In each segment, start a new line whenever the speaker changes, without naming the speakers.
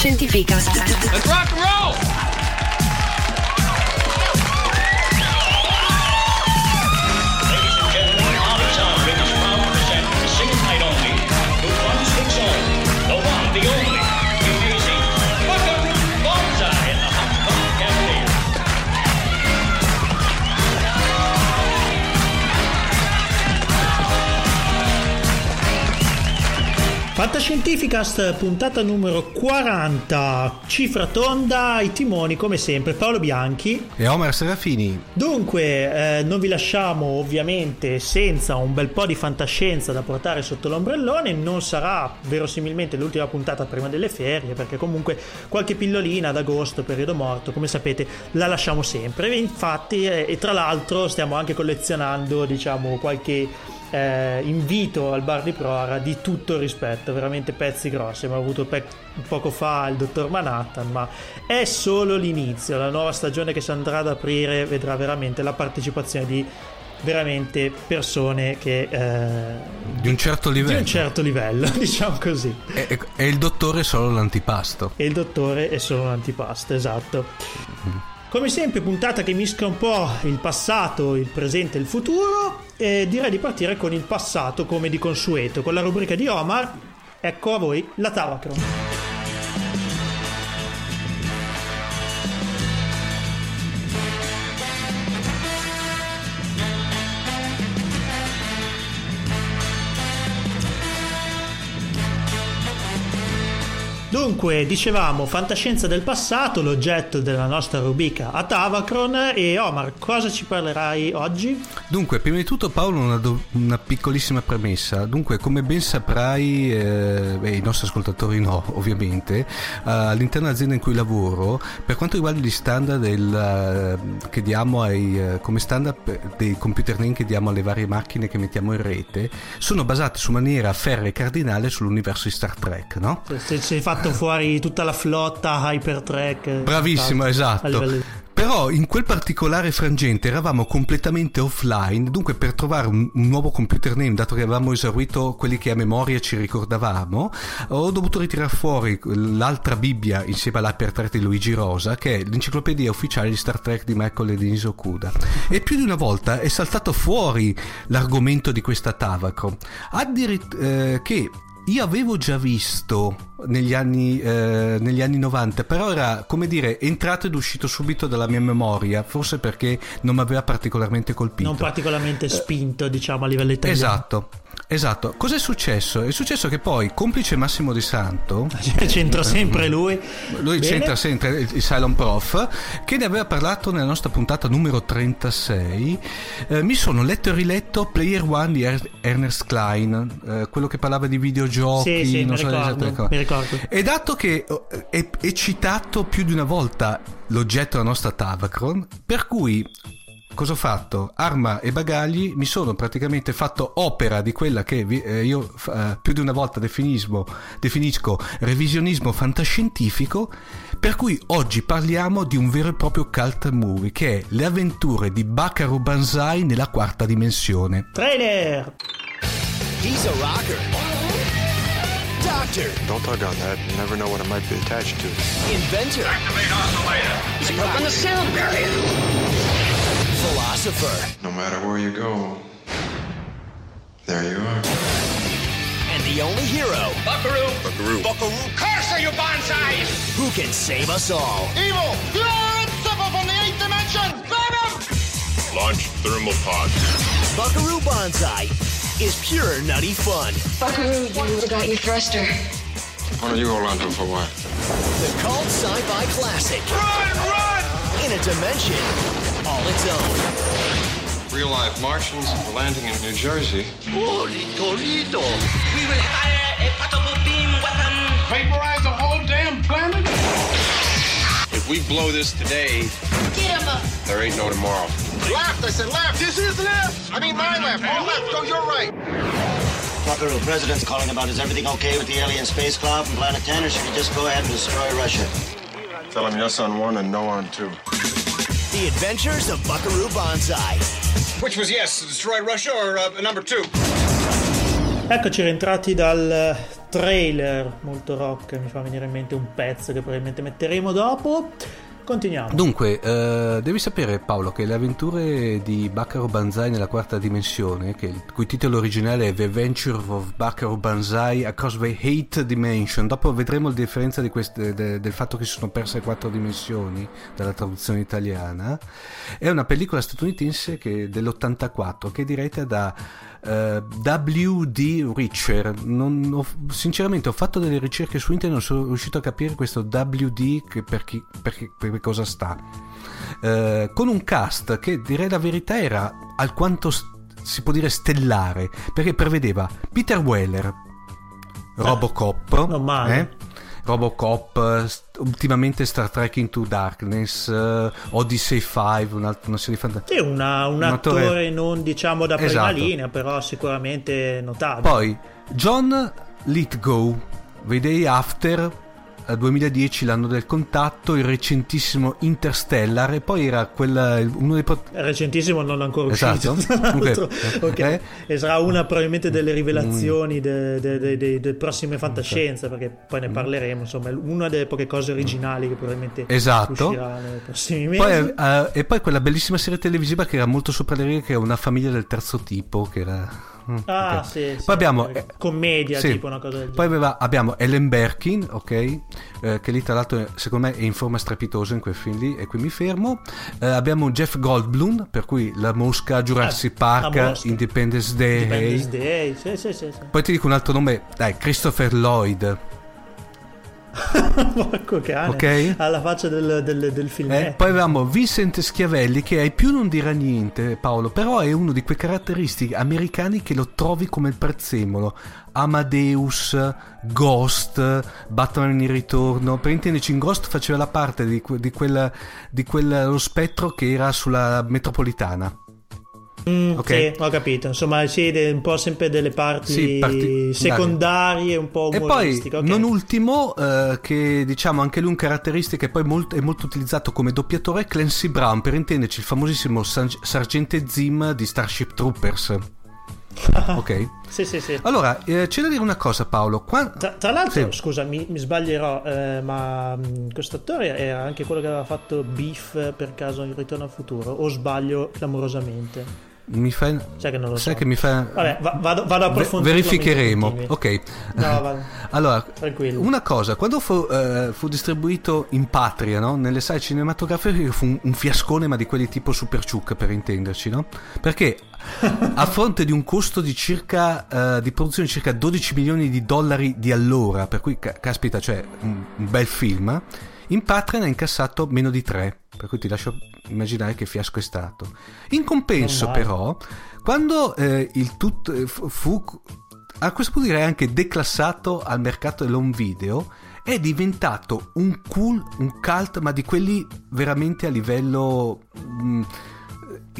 Fantascientificast.
Let's rock and roll!
Fantascientificast, puntata numero 40, cifra tonda, ai timoni come sempre Paolo Bianchi.
E Omar Serafini.
Dunque, eh, non vi lasciamo ovviamente senza un bel po' di fantascienza da portare sotto l'ombrellone, non sarà verosimilmente l'ultima puntata prima delle ferie, perché comunque qualche pillolina ad agosto, periodo morto, come sapete, la lasciamo sempre. E infatti, eh, e tra l'altro stiamo anche collezionando, diciamo, qualche eh, invito al bar di Prora di tutto rispetto, veramente pezzi grossi. Abbiamo avuto pe- poco fa il dottor Manhattan, ma è solo l'inizio. La nuova stagione che si andrà ad aprire vedrà veramente la partecipazione di veramente persone che eh,
Di un certo
di
livello.
un certo livello, diciamo così.
E, e- il dottore è solo l'antipasto.
E il dottore è solo un antipasto, esatto. Come sempre, puntata che mischia un po' il passato, il presente e il futuro. E direi di partire con il passato come di consueto, con la rubrica di Omar. Ecco a voi la Tavacron. Dunque, dicevamo, fantascienza del passato, l'oggetto della nostra rubrica a Tavacron. E Omar, cosa ci parlerai oggi?
Dunque, prima di tutto Paolo una, do- una piccolissima premessa. Dunque, come ben saprai, eh, beh, i nostri ascoltatori no, ovviamente, eh, all'interno dell'azienda in cui lavoro, per quanto riguarda gli standard del, eh, che diamo ai, eh, come standard dei computer name che diamo alle varie macchine che mettiamo in rete, sono basati su maniera ferrea e cardinale sull'universo di Star Trek, no?
Se, se è fatto fuori tutta la flotta Hypertrack.
Bravissimo,
a
esatto.
livello-
Però in quel particolare frangente eravamo completamente offline, dunque per trovare un, un nuovo computer name, dato che avevamo esaurito quelli che a memoria ci ricordavamo, ho dovuto ritirare fuori l'altra Bibbia insieme all'Hypertrack di Luigi Rosa, che è l'enciclopedia ufficiale di Star Trek di Michael e Denise Okuda. E più di una volta è saltato fuori l'argomento di questa Tavacro. Addirit- eh, che io avevo già visto negli anni, eh, negli anni 90, però era come dire entrato ed uscito subito dalla mia memoria, forse perché non mi aveva particolarmente colpito.
Non particolarmente spinto, diciamo, a livello italiano.
Esatto. Esatto, cos'è successo? È successo che poi, complice Massimo Di Santo,
C'entra sempre lui.
lui
Bene.
c'entra sempre il Silent Prof, che ne aveva parlato nella nostra puntata numero 36. eh, mi sono letto e riletto Player One di Er- Ernest Klein, eh, quello che parlava di videogiochi.
Sì, sì,
non so
ricordo,
esattamente come.
Mi ricordo.
E dato che eh, è, è citato più di una volta l'oggetto della nostra Tavacron, per cui cosa ho fatto? Arma e bagagli, mi sono praticamente fatto opera di quella che vi- eh, io eh, più di una volta definisco revisionismo fantascientifico, per cui oggi parliamo di un vero e proprio cult movie che è Le avventure di Bakaru Banzai nella quarta dimensione.
Trailer!
He's a rocker. Doctor,
Don't tug on that. You never know what it might be attached to.
inventor, Activate oscillator.
He's broken the sound barrier.
philosopher,
No matter where you go, there you are.
and the only hero
Buckaroo! Buckaroo! Buckaroo! Curse you, Banzai!
who can save us all.
Evil! You're inseparable from the eighth dimension! Venom!
Launch thermal pod.
Buckaroo Banzai is pure nutty fun.
Buckaroo, you got your thruster.
Why don't you hold on to it for a while?
The cult sci-fi classic
Run, run!
in a dimension all its own.
Real life Martians landing in New Jersey.
Holy Toledo! We will fire a portable beam weapon!
Vaporize the whole damn planet?
If we blow this today,
Get him up!
there ain't no tomorrow.
Left, I said left! This is left! I mean my left! All left, go your right!
Buckaroo, President's calling about is everything okay with the alien space cloud from Planet 10, or should we just go ahead and destroy Russia?
Tell him yes on one and no on two.
The Adventures of Buckaroo Banzai.
Which was yes, destroy Russia or uh, number two?
Eccoci rientrati dal trailer molto rock, mi fa venire in mente un pezzo che probabilmente metteremo dopo. Continuiamo.
Dunque, eh, devi sapere Paolo che le avventure di Baccaro Banzai nella quarta dimensione, che il cui titolo originale è The Adventure of Baccaro Banzai Across the Eighth Dimension, dopo vedremo la differenza di queste, de, del fatto che si sono perse quattro dimensioni dalla traduzione italiana, è una pellicola statunitense che, dell'84 che è diretta da Uh, WD Richer. Non ho, sinceramente ho fatto delle ricerche su internet e non sono riuscito a capire questo WD che per, chi, per, chi, per cosa sta. Uh, con un cast che direi la verità era alquanto si può dire stellare perché prevedeva Peter Weller, Robocop,
non male.
Eh? Robocop, ultimamente Star Trek Into Darkness, uh, Odyssey 5, una, una serie fantastica.
Sì, una, un, un attore, attore, non diciamo da prima
esatto.
linea, però sicuramente notabile.
Poi John Lithgow, The Day After, 2010 l'anno del contatto, il recentissimo Interstellar e poi era quella, uno dei... Pot-
recentissimo non ancora
esatto.
uscito.
okay.
okay. Eh? E sarà una probabilmente delle rivelazioni mm. delle de, de, de, prossime fantascienze okay. perché poi ne parleremo, insomma, una delle poche cose originali che probabilmente
esatto.
uscirà nei prossimi mesi.
Poi, uh, e poi quella bellissima serie televisiva che era molto sopra le righe che era una famiglia del terzo tipo che era
ah, okay. sì,
Poi
sì,
abbiamo
eh, commedia, sì. tipo una cosa del
Poi aveva, abbiamo Ellen Berkin, ok? Eh, che lì tra l'altro secondo me è in forma strepitosa in quel film lì e qui mi fermo. Eh, abbiamo Jeff Goldblum, per cui La Mosca, Jurassic Park,
Mosca.
Independence Day.
Independence Day, sì, sì, sì,
Poi ti dico un altro nome, dai, Christopher Lloyd.
Porco cane,
okay.
alla faccia del, del, del film.
Eh, poi avevamo Vincent Schiavelli che ai più non dirà niente Paolo, però è uno di quei caratteristici americani che lo trovi come il prezzemolo. Amadeus, Ghost, Batman in ritorno. Per intenderci, in Ghost faceva la parte di, di, quella, di quello spettro che era sulla metropolitana.
Mm, okay. Sì, ho capito. Insomma, sì, un po' sempre delle parti, sì, parti secondarie, un po'.
E poi, okay. non ultimo, eh, che diciamo anche lui un caratteristico che poi molto, è molto utilizzato come doppiatore, è Clancy Brown, per intenderci il famosissimo Sargente Zim di Starship Troopers. ok?
sì, sì, sì.
Allora, eh, c'è da dire una cosa, Paolo. Qua...
Tra, tra, l'altro, sì. scusa, mi, mi sbaglierò, eh, ma questo attore era anche quello che aveva fatto Beef per caso in Ritorno al futuro, o sbaglio clamorosamente?
Mi fai
sai che non lo
sai
so.
che mi fa
vabbè vado, vado a approfondire
verificheremo ok
no,
allora
Tranquillo.
una cosa quando fu, uh, fu distribuito in patria no? nelle sale cinematografiche fu un, un, fiascone ma di quelli tipo Super Ciuc per intenderci no? perché a fronte di un costo di circa uh, di produzione di circa 12 milioni di dollari di allora per cui ca- caspita cioè un, un bel film in patria ne ha incassato meno di 3 per cui ti lascio immaginare che fiasco è stato. In compenso, però, quando eh, il tutto eh, fu, a questo punto direi anche declassato al mercato dell'home video, è diventato un cool, un cult, ma di quelli veramente a livello. Mh, mm,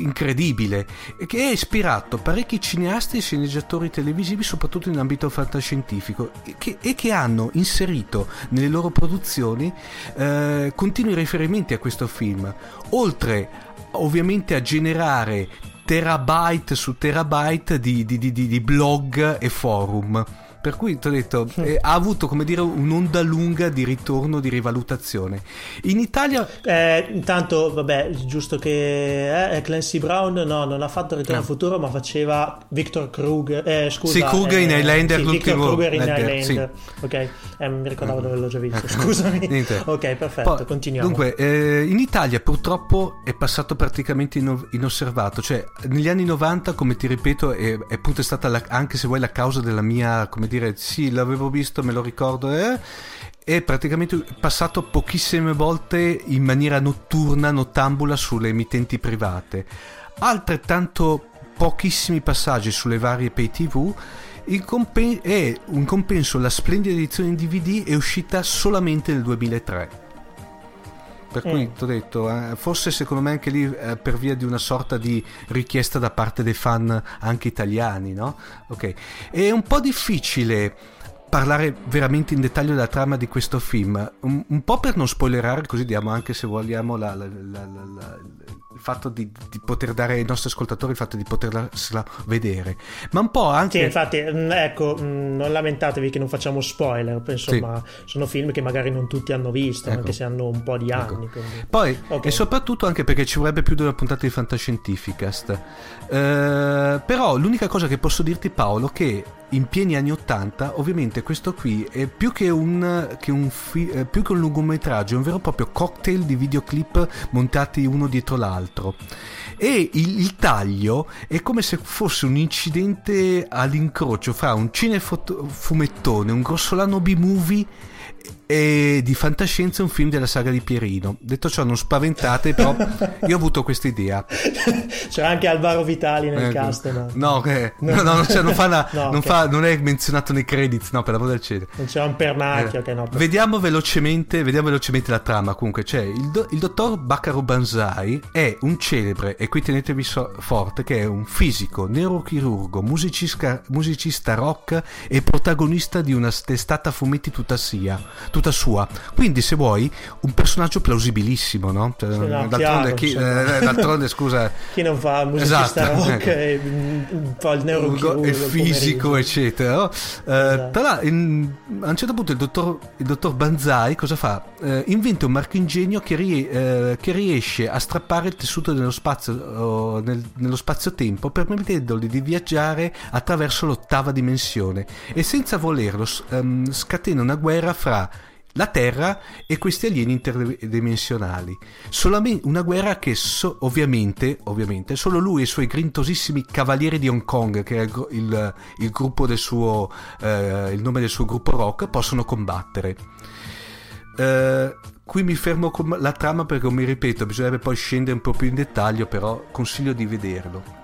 incredibile che ha ispirato parecchi cineasti e sceneggiatori televisivi soprattutto in ambito fantascientifico che, e che hanno inserito nelle loro produzioni eh, continui riferimenti a questo film. Oltre ovviamente a generare terabyte su terabyte di, di, di, di blog e forum per cui ti ho detto, eh, ha avuto come dire un'onda lunga di ritorno, di rivalutazione. In Italia...
Eh, intanto, vabbè, giusto che eh, Clancy Brown no, non ha fatto Ritorno al futuro, ma faceva Victor Kruger. Eh, scusa.
Sì, Kruger in
eh,
Highlander.
Sì, Victor Kruger in Highlander. Sì. Ok, eh, mi ricordavo dove l'ho già visto, scusami.
Niente.
Ok, perfetto, Poi, continuiamo.
Dunque, eh, in Italia purtroppo è passato praticamente inosservato, cioè negli anni 90, come ti ripeto, è, è appunto stata la, anche se vuoi la causa della mia, come dire, sì, l'avevo visto, me lo ricordo, eh? è praticamente passato pochissime volte in maniera notturna, nottambula sulle emittenti private. Altrettanto pochissimi passaggi sulle varie pay tv. Compen- è in compenso la splendida edizione in DVD è uscita solamente nel 2003. Per cui mm. ti ho detto, eh, forse secondo me anche lì eh, per via di una sorta di richiesta da parte dei fan anche italiani, no? Ok. È un po' difficile parlare veramente in dettaglio della trama di questo film, un, un po' per non spoilerare, così diamo anche se vogliamo la, la, la, il fatto di, di, poter dare ai nostri ascoltatori il fatto di poterla vedere, ma un po' anche...
Sì, infatti, mm, ecco, mm, non lamentatevi che non facciamo spoiler, insomma, sì. sono film che magari non tutti hanno visto, ecco. anche se hanno un po' di ecco. anni.
Ecco. Poi, okay. e soprattutto anche perché ci vorrebbe più di una puntata di Fantascientificast. Eh, però l'unica cosa che posso dirti Paolo è che in pieni anni 80, ovviamente questo qui è più che un, che un, fi, eh, più che un lungometraggio, è un vero e proprio cocktail di videoclip montati uno dietro l'altro. E il, il taglio è come se fosse un incidente all'incrocio fra un cinefumettone, un grossolano B-movie e di fantascienza un film della saga di Pierino. Detto ciò, non spaventate, però io ho avuto questa idea.
C'è anche Alvaro Vitali nel ecco. cast.
No, no, eh, no, no cioè, non, fa la, no, non, okay. fa, non, è menzionato nei credits, no, per l'amore del cielo.
Non c'è un pernacchio, eh, che no. Per...
Vediamo velocemente, vediamo velocemente la trama. Comunque, c'è il, do, il dottor Bacaro Banzai, è un celebre, e qui tenetevi so, forte, che è un fisico, neurochirurgo, musicista, musicista rock e protagonista di una testata fumetti tutta sia tutta sua. Quindi, se vuoi, un personaggio plausibilissimo, no? Cioè,
sì, no d'altronde, chiaro,
chi, eh, d'altronde, scusa,
chi non fa musicista esatto, rock ecco. e fa il neurochirurgo,
il fisico, eccetera. No? Eh, esatto. Tra l'altro, a un certo punto, il dottor, il dottor Banzai cosa fa? Eh, inventa un marchingegno che, rie, eh, che, riesce a strappare il tessuto nello spazio, oh, nel, nello spazio-tempo, permettendogli di viaggiare attraverso l'ottava dimensione e senza volerlo um, scatena una guerra fra la Terra e questi alieni interdimensionali. Solamente una guerra che so, ovviamente, ovviamente, solo lui e i suoi grintosissimi cavalieri di Hong Kong, che è il, il, il suo, eh, il nome del suo gruppo rock, possono combattere. Eh, qui mi fermo con la trama perché, mi ripeto, bisognerebbe poi scendere un po' più in dettaglio, però consiglio di vederlo.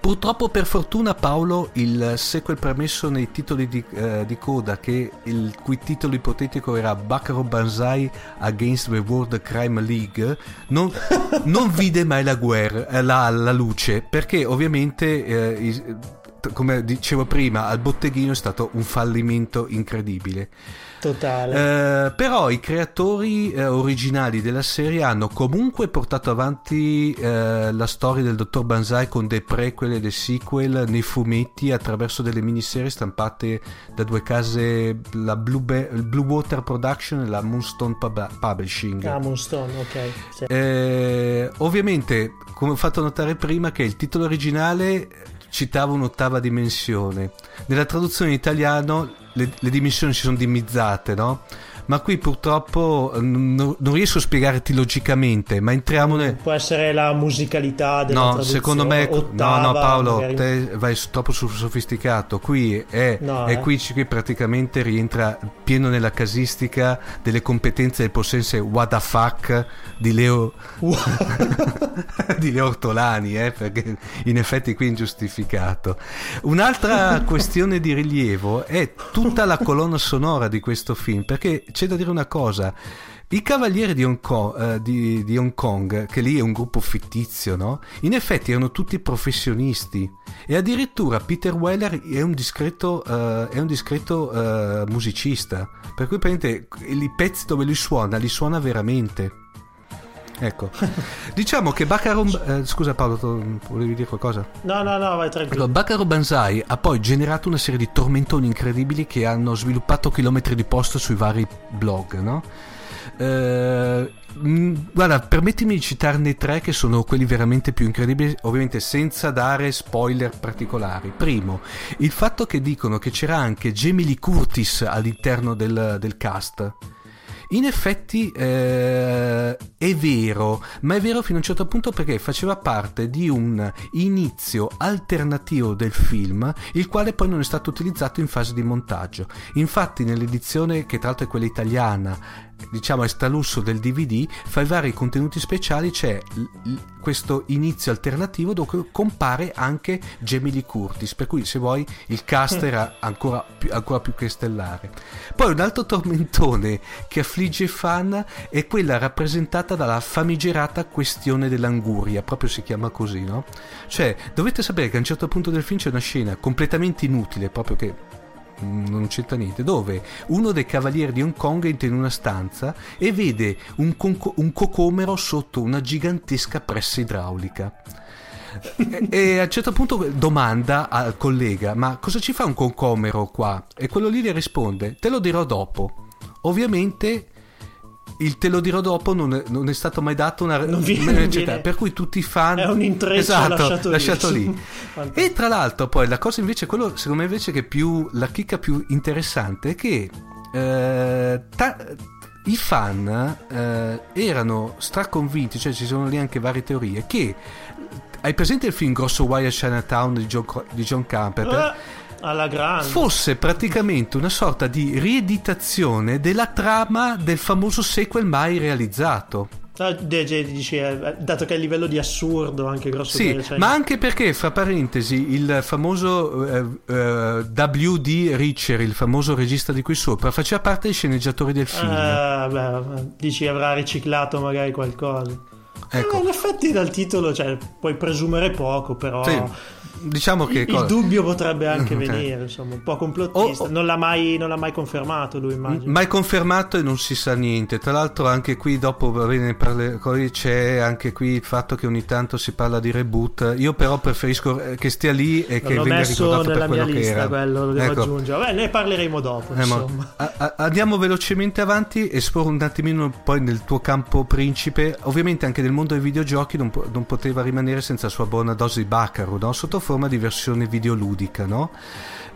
Purtroppo per fortuna Paolo il sequel premesso nei titoli di, eh, di coda che il cui titolo ipotetico era Bacaro Banzai Against the World Crime League non, non vide mai la, guerra, eh, la, la luce perché ovviamente eh, come dicevo prima al botteghino è stato un fallimento incredibile
Totale.
Eh, però i creatori eh, originali della serie hanno comunque portato avanti eh, la storia del dottor Banzai con dei prequel e dei sequel nei fumetti attraverso delle miniserie stampate da due case, la Blue, Be- Blue Water Production e la Moonstone Pub- Publishing.
Ah, Moonstone, ok.
Sì. Eh, ovviamente, come ho fatto notare prima, che il titolo originale citava un'ottava dimensione. Nella traduzione in italiano le, le dimensioni si sono dimizzate, no? Ma qui purtroppo non, non riesco a spiegarti logicamente, ma entriamo nel...
Può essere la musicalità della
No, secondo me... Ottava, no, no Paolo, magari... te vai troppo sofisticato. Qui è, no, è eh. qui, qui praticamente rientra pieno nella casistica delle competenze del possense what the fuck di Leo... di Leo Ortolani, eh, perché in effetti qui è ingiustificato. Un'altra questione di rilievo è tutta la colonna sonora di questo film, perché c'è da dire una cosa. I Cavalieri di Hong, Kong, eh, di, di Hong, Kong, che lì è un gruppo fittizio, no? In effetti erano tutti professionisti e addirittura Peter Weller è un discreto, uh, è un discreto uh, musicista, per cui praticamente i pezzi dove lui suona, li suona veramente. Ecco, diciamo che Bacaro. Eh, scusa Paolo, tu volevi dire qualcosa?
No, no, no, vai tranquillo.
Allora, Bacaro Banzai ha poi generato una serie di tormentoni incredibili che hanno sviluppato chilometri di post sui vari blog, no? Eh, guarda, permettimi di citarne tre che sono quelli veramente più incredibili, ovviamente senza dare spoiler particolari. Primo, il fatto che dicono che c'era anche Jamie Lee Curtis all'interno del, del cast in effetti eh, è vero, ma è vero fino a un certo punto perché faceva parte di un inizio alternativo del film, il quale poi non è stato utilizzato in fase di montaggio. Infatti nell'edizione, che tra l'altro è quella italiana, diciamo estralusso del DVD, fra i vari contenuti speciali c'è l- questo inizio alternativo dove compare anche Jamie Lee Curtis, per cui se vuoi il cast era ancora più, ancora più che stellare. Poi un altro tormentone che affligge i fan è quella rappresentata dalla famigerata questione dell'anguria, proprio si chiama così, no? Cioè, dovete sapere che a un certo punto del film c'è una scena completamente inutile, proprio che non c'entra niente, dove uno dei cavalieri di Hong Kong entra in una stanza e vede un, conco- un cocomero sotto una gigantesca pressa idraulica. e, a un certo punto domanda al collega: Ma cosa ci fa un concomero qua? E quello lì le risponde: Te lo dirò dopo. Ovviamente il te lo dirò dopo non è, non è stato mai dato una,
Non viene- viene-
per cui tutti i fan
È un intreccio
esatto,
lasciato lì.
lì.
Fantastico.
e tra l'altro poi la cosa invece quello secondo me invece che più la chicca più interessante è che eh, ta- i fan eh, erano straconvinti cioè ci sono lì anche varie teorie che hai presente il film Grosso a Chinatown di John, di John Camper
Eh, alla grande.
fosse praticamente una sorta di rieditazione della trama del famoso sequel mai realizzato.
Dici, eh, dato che è a livello di assurdo anche grosso
Sì,
che- cioè-
ma anche perché, fra parentesi, il famoso eh, eh, W.D. Richer, il famoso regista di qui sopra, faceva parte dei sceneggiatori del film.
Eh, beh, dici avrà riciclato magari qualcosa.
Ecco.
Eh, in effetti dal titolo cioè, puoi presumere poco, però
Sì, diciamo che...
il, il dubbio potrebbe anche
Ok.
venire, insomma, un po' complottista.
Oh, oh.
Non, l'ha mai, non l'ha mai confermato lui, immagino.
Mai confermato e non si sa niente. Tra l'altro, anche qui dopo va bene, parle- c'è anche qui il fatto che ogni tanto si parla di reboot. Io, però, preferisco eh, che stia lì e che
L'ho
venga ricordato
nella
per
mia
quello che
lista,
era.
quello lo devo
Ecco.
aggiungere. Vabbè, ne parleremo dopo,
Eh,
insomma.
a- a- andiamo velocemente avanti, esploro un attimino poi nel tuo campo principe. Ovviamente anche nel mondo dei videogiochi non, non poteva rimanere senza la sua buona dose di Baccaru, no? sotto forma di versione videoludica. No?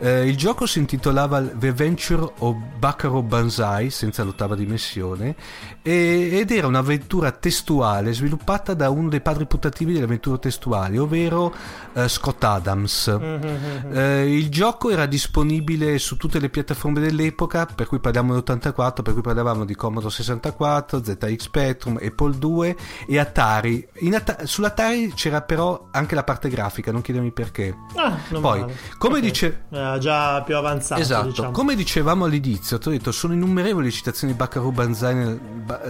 Eh, il gioco si intitolava The Adventure of Baccaru Banzai, senza l'ottava dimensione, e- ed era un'avventura testuale sviluppata da uno dei padri putativi delle avventure testuali, ovvero eh, Scott Adams. Eh, il gioco era disponibile su tutte le piattaforme dell'epoca, per cui parliamo dell'84, per cui parlavamo di Commodore 64, ZX Spectrum, Apple II e Atari. At- sull'Atari c'era però anche la parte grafica, non chiedermi perché.
Ah, non
Poi,
male.
come
Ok.
dice-
Eh, già più avanzato,
Esatto,
diciamo.
come dicevamo all'inizio, ti ho detto, sono innumerevoli le citazioni di Baccaru Banzai nel-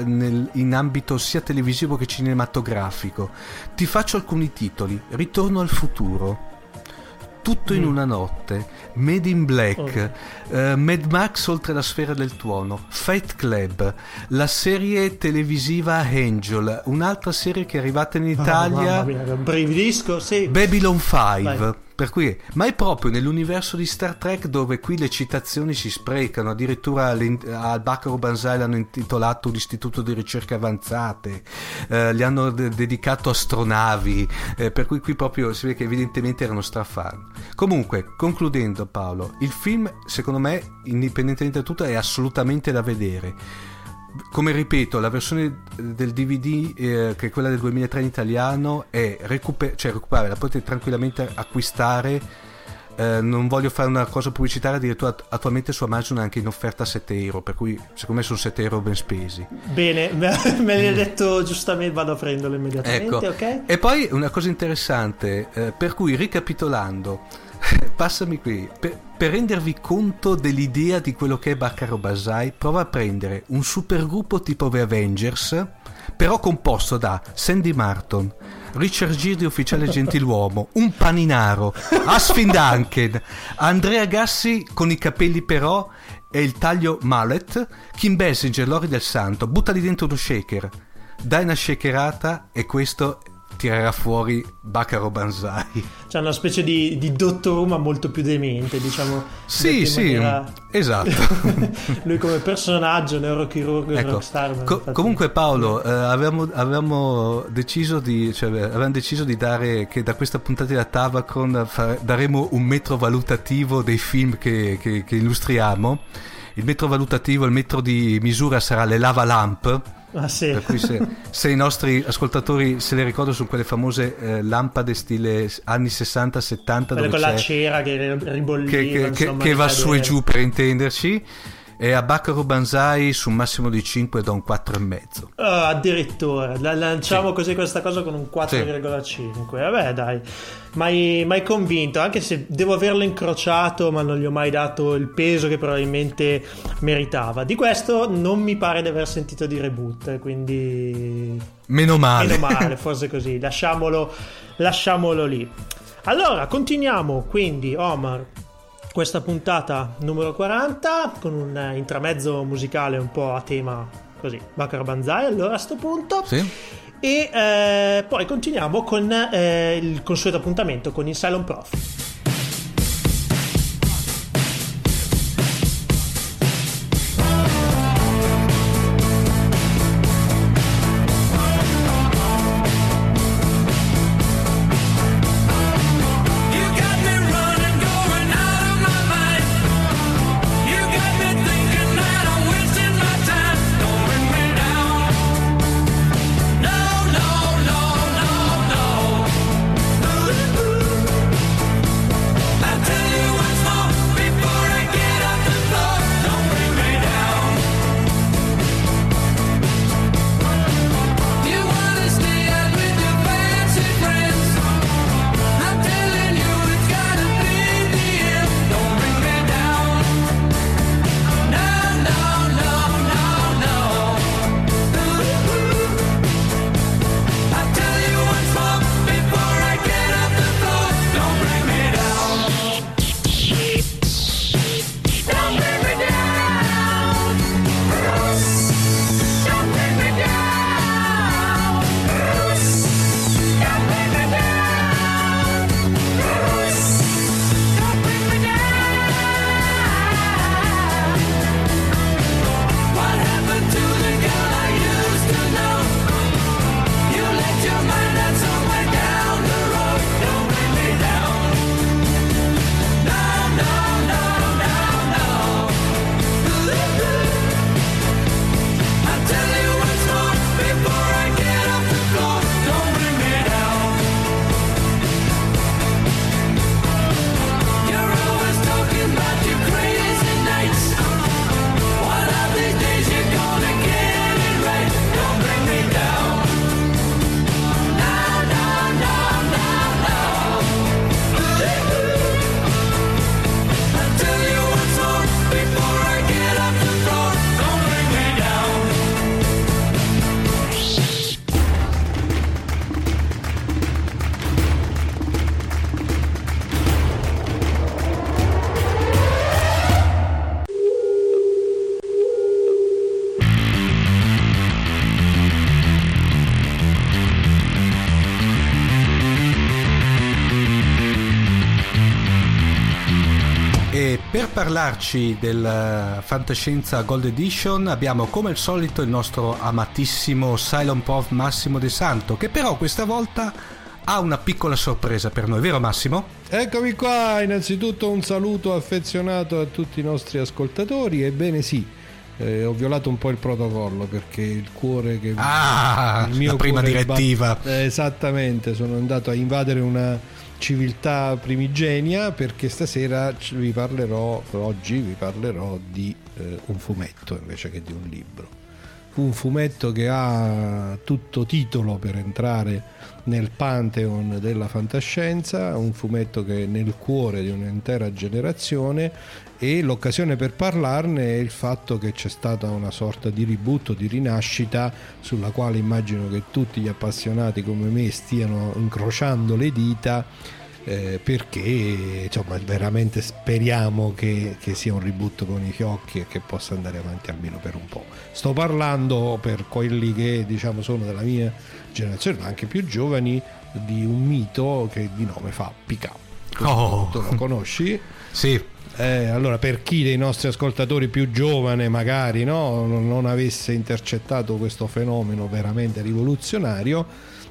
nel- in ambito sia televisivo che cinematografico. Ti faccio alcuni titoli: Ritorno al futuro. Tutto in
Mm.
una notte, Made in Black,
Oh.
eh, Mad Max oltre la sfera del tuono, Fight Club, la serie televisiva Angel, un'altra serie che è arrivata in
Oh,
Italia.
mamma mia, brividisco, sì.
Babylon 5
Vai.
Per cui ma è proprio nell'universo di Star Trek dove qui le citazioni si sprecano. Addirittura al Baccaru Banzai l'hanno intitolato l'istituto di ricerche avanzate eh, gli hanno de- dedicato astronavi eh, per cui qui proprio si vede che evidentemente erano strafan. Comunque concludendo Paolo il film secondo me indipendentemente da tutto è assolutamente da vedere come ripeto, la versione del DVD, eh, che è quella del 2003 in italiano, è recuper- cioè recuperare, la potete tranquillamente acquistare. Eh, non voglio fare una cosa pubblicitaria, addirittura att- attualmente su Amazon è anche in offerta a 7 euro, per cui secondo me sono 7 euro ben spesi.
Bene, me l'hai detto giustamente, vado a prenderlo immediatamente,
Ecco.
ok?
E poi una cosa interessante, eh, per cui ricapitolando, passami qui, per, per rendervi conto dell'idea di quello che è Baccaro Basai, prova a prendere un supergruppo tipo The Avengers, però composto da Sandy Martin, Richard Gere di Ufficiale Gentiluomo, un paninaro, Asfin Duncan, Andrea Gassi con i capelli però e il taglio mullet, Kim Basinger, Lori del Santo, buttali dentro uno shaker, dai una shakerata e questo tirerà fuori Bacaro Banzai.
C'è una specie di, di Dottor ma molto più demente, diciamo.
Sì, sì,
maniera-
esatto.
Lui come personaggio, neurochirurgo e
Ecco,
rockstar.
co- comunque Paolo, eh, avevamo, avevamo deciso di, cioè, avevamo deciso di dare che da questa puntata della Tavacron fa- daremo un metro valutativo dei film che, che- che illustriamo. Il metro valutativo, il metro di misura sarà le lava lamp.
Ah, sì.
Per cui se, se i nostri ascoltatori se le ricordano sono quelle famose eh, lampade stile anni 60-70
Quelle
dove
con la cera che ribolliva,
che, che-
insomma,
che va su e giù per intenderci e a Baccaru Banzai su un massimo di 5 do un 4,5
Ah, addirittura. La- lanciamo così questa cosa con un 4,5 vabbè dai. Mai, mai convinto anche se devo averlo incrociato ma non gli ho mai dato il peso che probabilmente meritava. Di questo non mi pare di aver sentito di reboot quindi
meno male,
meno male forse così. Lasciamolo, lasciamolo lì. Allora continuiamo quindi Omar
questa puntata numero 40 con un intramezzo musicale un po' a tema così, Baccar Banzai allora a sto punto.
Sì.
E eh, poi continuiamo con eh, il consueto appuntamento con il Silent Prof.
parlarci del fantascienza Gold Edition abbiamo come al solito il nostro amatissimo Cylon Prof Massimo De Santo, che però questa volta ha una piccola sorpresa per noi, vero Massimo?
Eccomi qua, innanzitutto un saluto affezionato a tutti i nostri ascoltatori, ebbene sì. Eh, ho violato un po' il protocollo perché il cuore che
ah, il mio la prima direttiva
bat- eh, esattamente sono andato a invadere una civiltà primigenia perché stasera vi parlerò, oggi vi parlerò di eh, un fumetto invece che di un libro. Un fumetto che ha tutto titolo per entrare nel pantheon della fantascienza, un fumetto che è nel cuore di un'intera generazione e l'occasione per parlarne è il fatto che c'è stata una sorta di reboot, di rinascita sulla quale immagino che tutti gli appassionati come me stiano incrociando le dita eh, perché insomma veramente speriamo che, che, sia un reboot con i fiocchi e che possa andare avanti almeno per un po'. Sto parlando per quelli che diciamo sono della mia generazione, ma anche più giovani, di un mito che di nome fa PK. Oh. Tu lo conosci?
sì.
Eh, allora, per chi dei nostri ascoltatori più giovane magari no, non avesse intercettato questo fenomeno veramente rivoluzionario,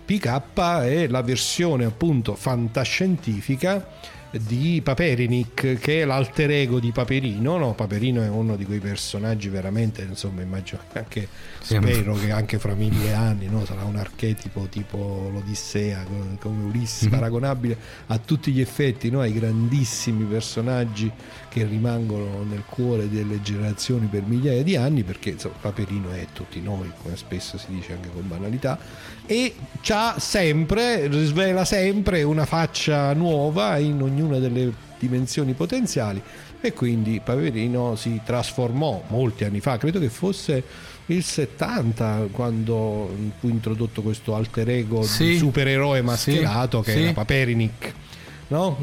PK è la versione appunto fantascientifica di Paperinik che è l'alter ego di Paperino no? Paperino è uno di quei personaggi veramente insomma immagino anche spero che anche fra mille anni no? sarà un archetipo tipo l'Odissea come Ulisse mm-hmm. paragonabile a tutti gli effetti no? ai grandissimi personaggi che rimangono nel cuore delle generazioni per migliaia di anni perché insomma, Paperino è tutti noi come spesso si dice anche con banalità e c'ha sempre svela sempre una faccia nuova in ognuna delle dimensioni potenziali e quindi Paperino si trasformò molti anni fa, credo che fosse il 70 quando fu introdotto questo alter ego sì, di supereroe mascherato sì, che sì. era Paperinik no?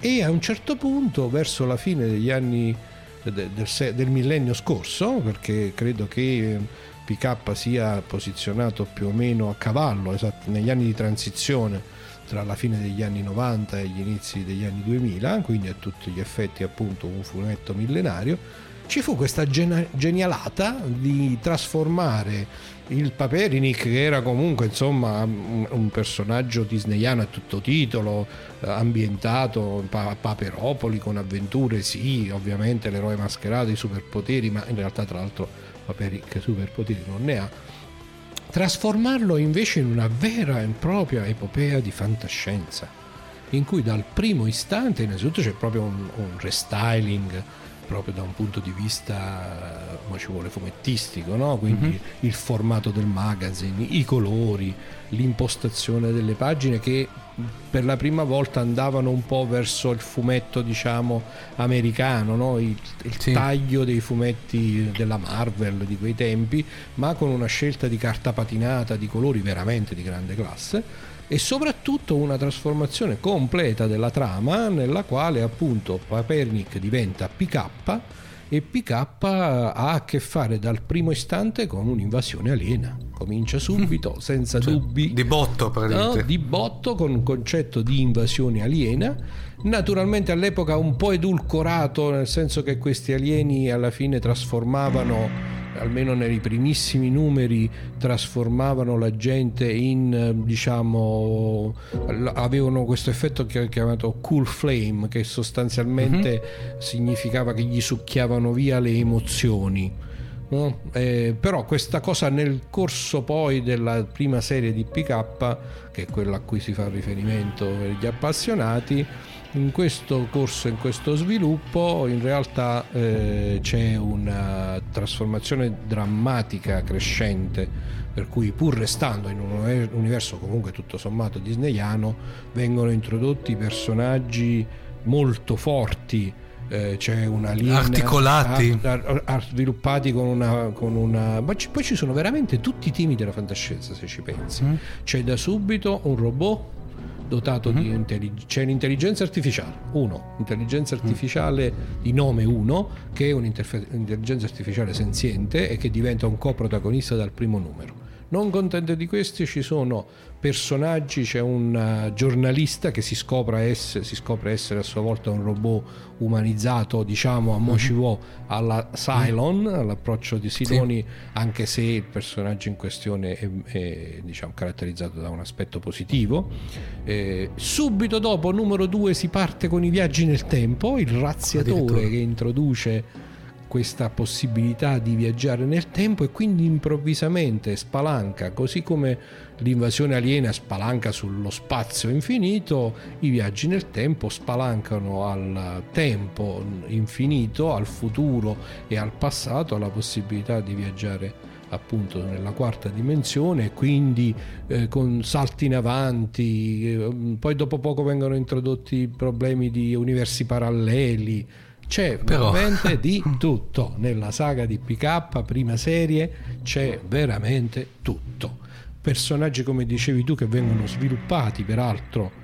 Eh, e a un certo punto, verso la fine degli anni de- del, del millennio scorso, perché credo che PK sia posizionato più o meno a cavallo, esatto, negli anni di transizione tra la fine degli anni 90 e gli inizi degli anni 2000, quindi a tutti gli effetti appunto un fumetto millenario, ci fu questa gena- genialata di trasformare il Paperinik che era comunque insomma un, personaggio disneyano a tutto titolo eh, ambientato pa- Paperopoli con avventure sì ovviamente l'eroe mascherato i superpoteri ma in realtà tra l'altro Paperinik superpoteri non ne ha trasformarlo invece in una vera e propria epopea di fantascienza in cui dal primo istante innanzitutto c'è proprio un, un restyling proprio da un punto di vista come ci vuole fumettistico, no? quindi mm-hmm. il formato del magazine, i colori, l'impostazione delle pagine che per la prima volta andavano un po' verso il fumetto diciamo americano, no? il, il sì. taglio dei fumetti della Marvel di quei tempi, ma con una scelta di carta patinata, di colori veramente di grande classe e soprattutto una trasformazione completa della trama nella quale appunto Papernik diventa PK e PK ha a che fare dal primo istante con un'invasione aliena. Comincia subito, senza cioè, dubbi.
Di botto, praticamente.
No, di botto con un concetto di invasione aliena. Naturalmente all'epoca un po' edulcorato, nel senso che questi alieni alla fine trasformavano almeno nei primissimi numeri trasformavano la gente in diciamo avevano questo effetto che chiamato cool flame che sostanzialmente mm-hmm. significava che gli succhiavano via le emozioni no? eh, però questa cosa nel corso poi della prima serie di PK che è quella a cui si fa riferimento per gli appassionati in questo corso, in questo sviluppo, in realtà eh, c'è una trasformazione drammatica crescente, per cui pur restando in un universo comunque tutto sommato disneyano, vengono introdotti personaggi molto forti. Eh, c'è una linea
articolati
ar- ar- sviluppati con una, con una... ma c- poi ci sono veramente tutti i temi della fantascienza se ci pensi mm. c'è da subito un robot dotato mm-hmm. di mhm. intelligenza. C'è un'intelligenza artificiale, uno, intelligenza artificiale mm. di nome 1, che è un'intelligenza artificiale senziente e che diventa un coprotagonista dal primo numero. Non contento di questi ci sono personaggi, c'è un uh, giornalista che si scopre, essere, si scopre, essere, a sua volta un robot umanizzato, diciamo a Mochivò mm-hmm. alla Cylon, mm-hmm. all'approccio di Sidoni, sì. anche se il personaggio in questione è, è diciamo, caratterizzato da un aspetto positivo. Eh, subito dopo, numero 2, si parte con i viaggi nel tempo, il razziatore che introduce questa possibilità di viaggiare nel tempo e quindi improvvisamente spalanca, così come l'invasione aliena spalanca sullo spazio infinito, i viaggi nel tempo spalancano al tempo infinito, al futuro e al passato la possibilità di viaggiare appunto nella quarta dimensione, quindi eh, con salti in avanti, eh, poi dopo poco vengono introdotti problemi di universi paralleli, c'è Però... veramente di tutto. Nella saga di PK, prima serie, c'è veramente tutto. Personaggi come dicevi tu che vengono sviluppati peraltro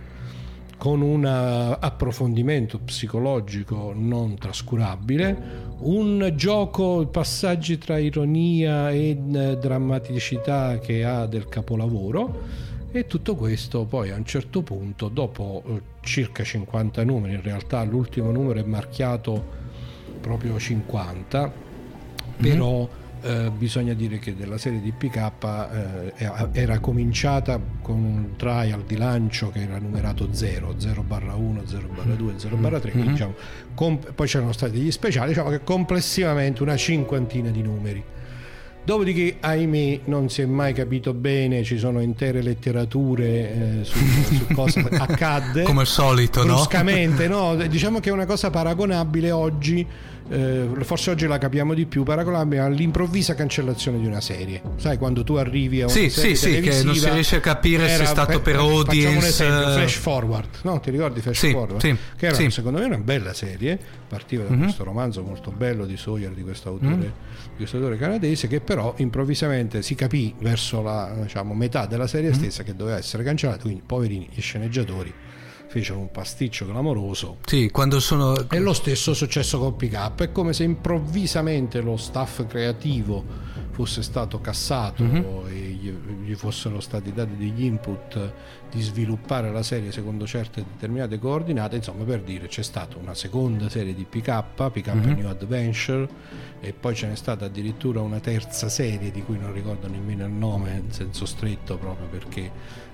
con un approfondimento psicologico non trascurabile, un gioco, passaggi tra ironia e eh, drammaticità che ha del capolavoro. E tutto questo poi a un certo punto, dopo eh, circa 50 numeri, in realtà l'ultimo numero è marchiato proprio 50, mm-hmm. però eh, bisogna dire che della serie di PK eh, era cominciata con un trial di lancio che era numerato 0, 0 barra 1, 0 barra 2, 0 barra 3, mm-hmm. diciamo, comp- poi c'erano stati degli speciali, diciamo che complessivamente una cinquantina di numeri Dopodiché, ahimè, non si è mai capito bene, ci sono intere letterature eh, su, su, cosa accadde.
Come al solito,
bruscamente, no? no? Diciamo che è una cosa paragonabile oggi eh, forse oggi la capiamo di più, paragonabile all'improvvisa cancellazione di una serie. Sai, quando tu arrivi a una
sì,
serie
sì, sì, che non si riesce a capire se è stato per, per audience.
Facciamo un esempio, Flash Forward, no? Ti ricordi Flash sì, Forward? Sì, che era sì. secondo me una bella serie, partiva da mm-hmm. questo romanzo molto bello di Sawyer, di questo autore, mm-hmm. di questo autore canadese, che però improvvisamente si capì verso la diciamo, metà della serie mm-hmm. stessa che doveva essere cancellata, quindi poverini gli sceneggiatori fecero un pasticcio clamoroso.
Sì, quando sono...
E lo stesso è successo con PK. È come se improvvisamente lo staff creativo fosse stato cassato
Mhm.
e gli, gli fossero stati dati degli input di sviluppare la serie secondo certe determinate coordinate. Insomma, per dire, c'è stata una seconda serie di PK, PK
Mhm.
New Adventure, e poi ce n'è stata addirittura una terza serie di cui non ricordo nemmeno il nome in senso stretto, proprio perché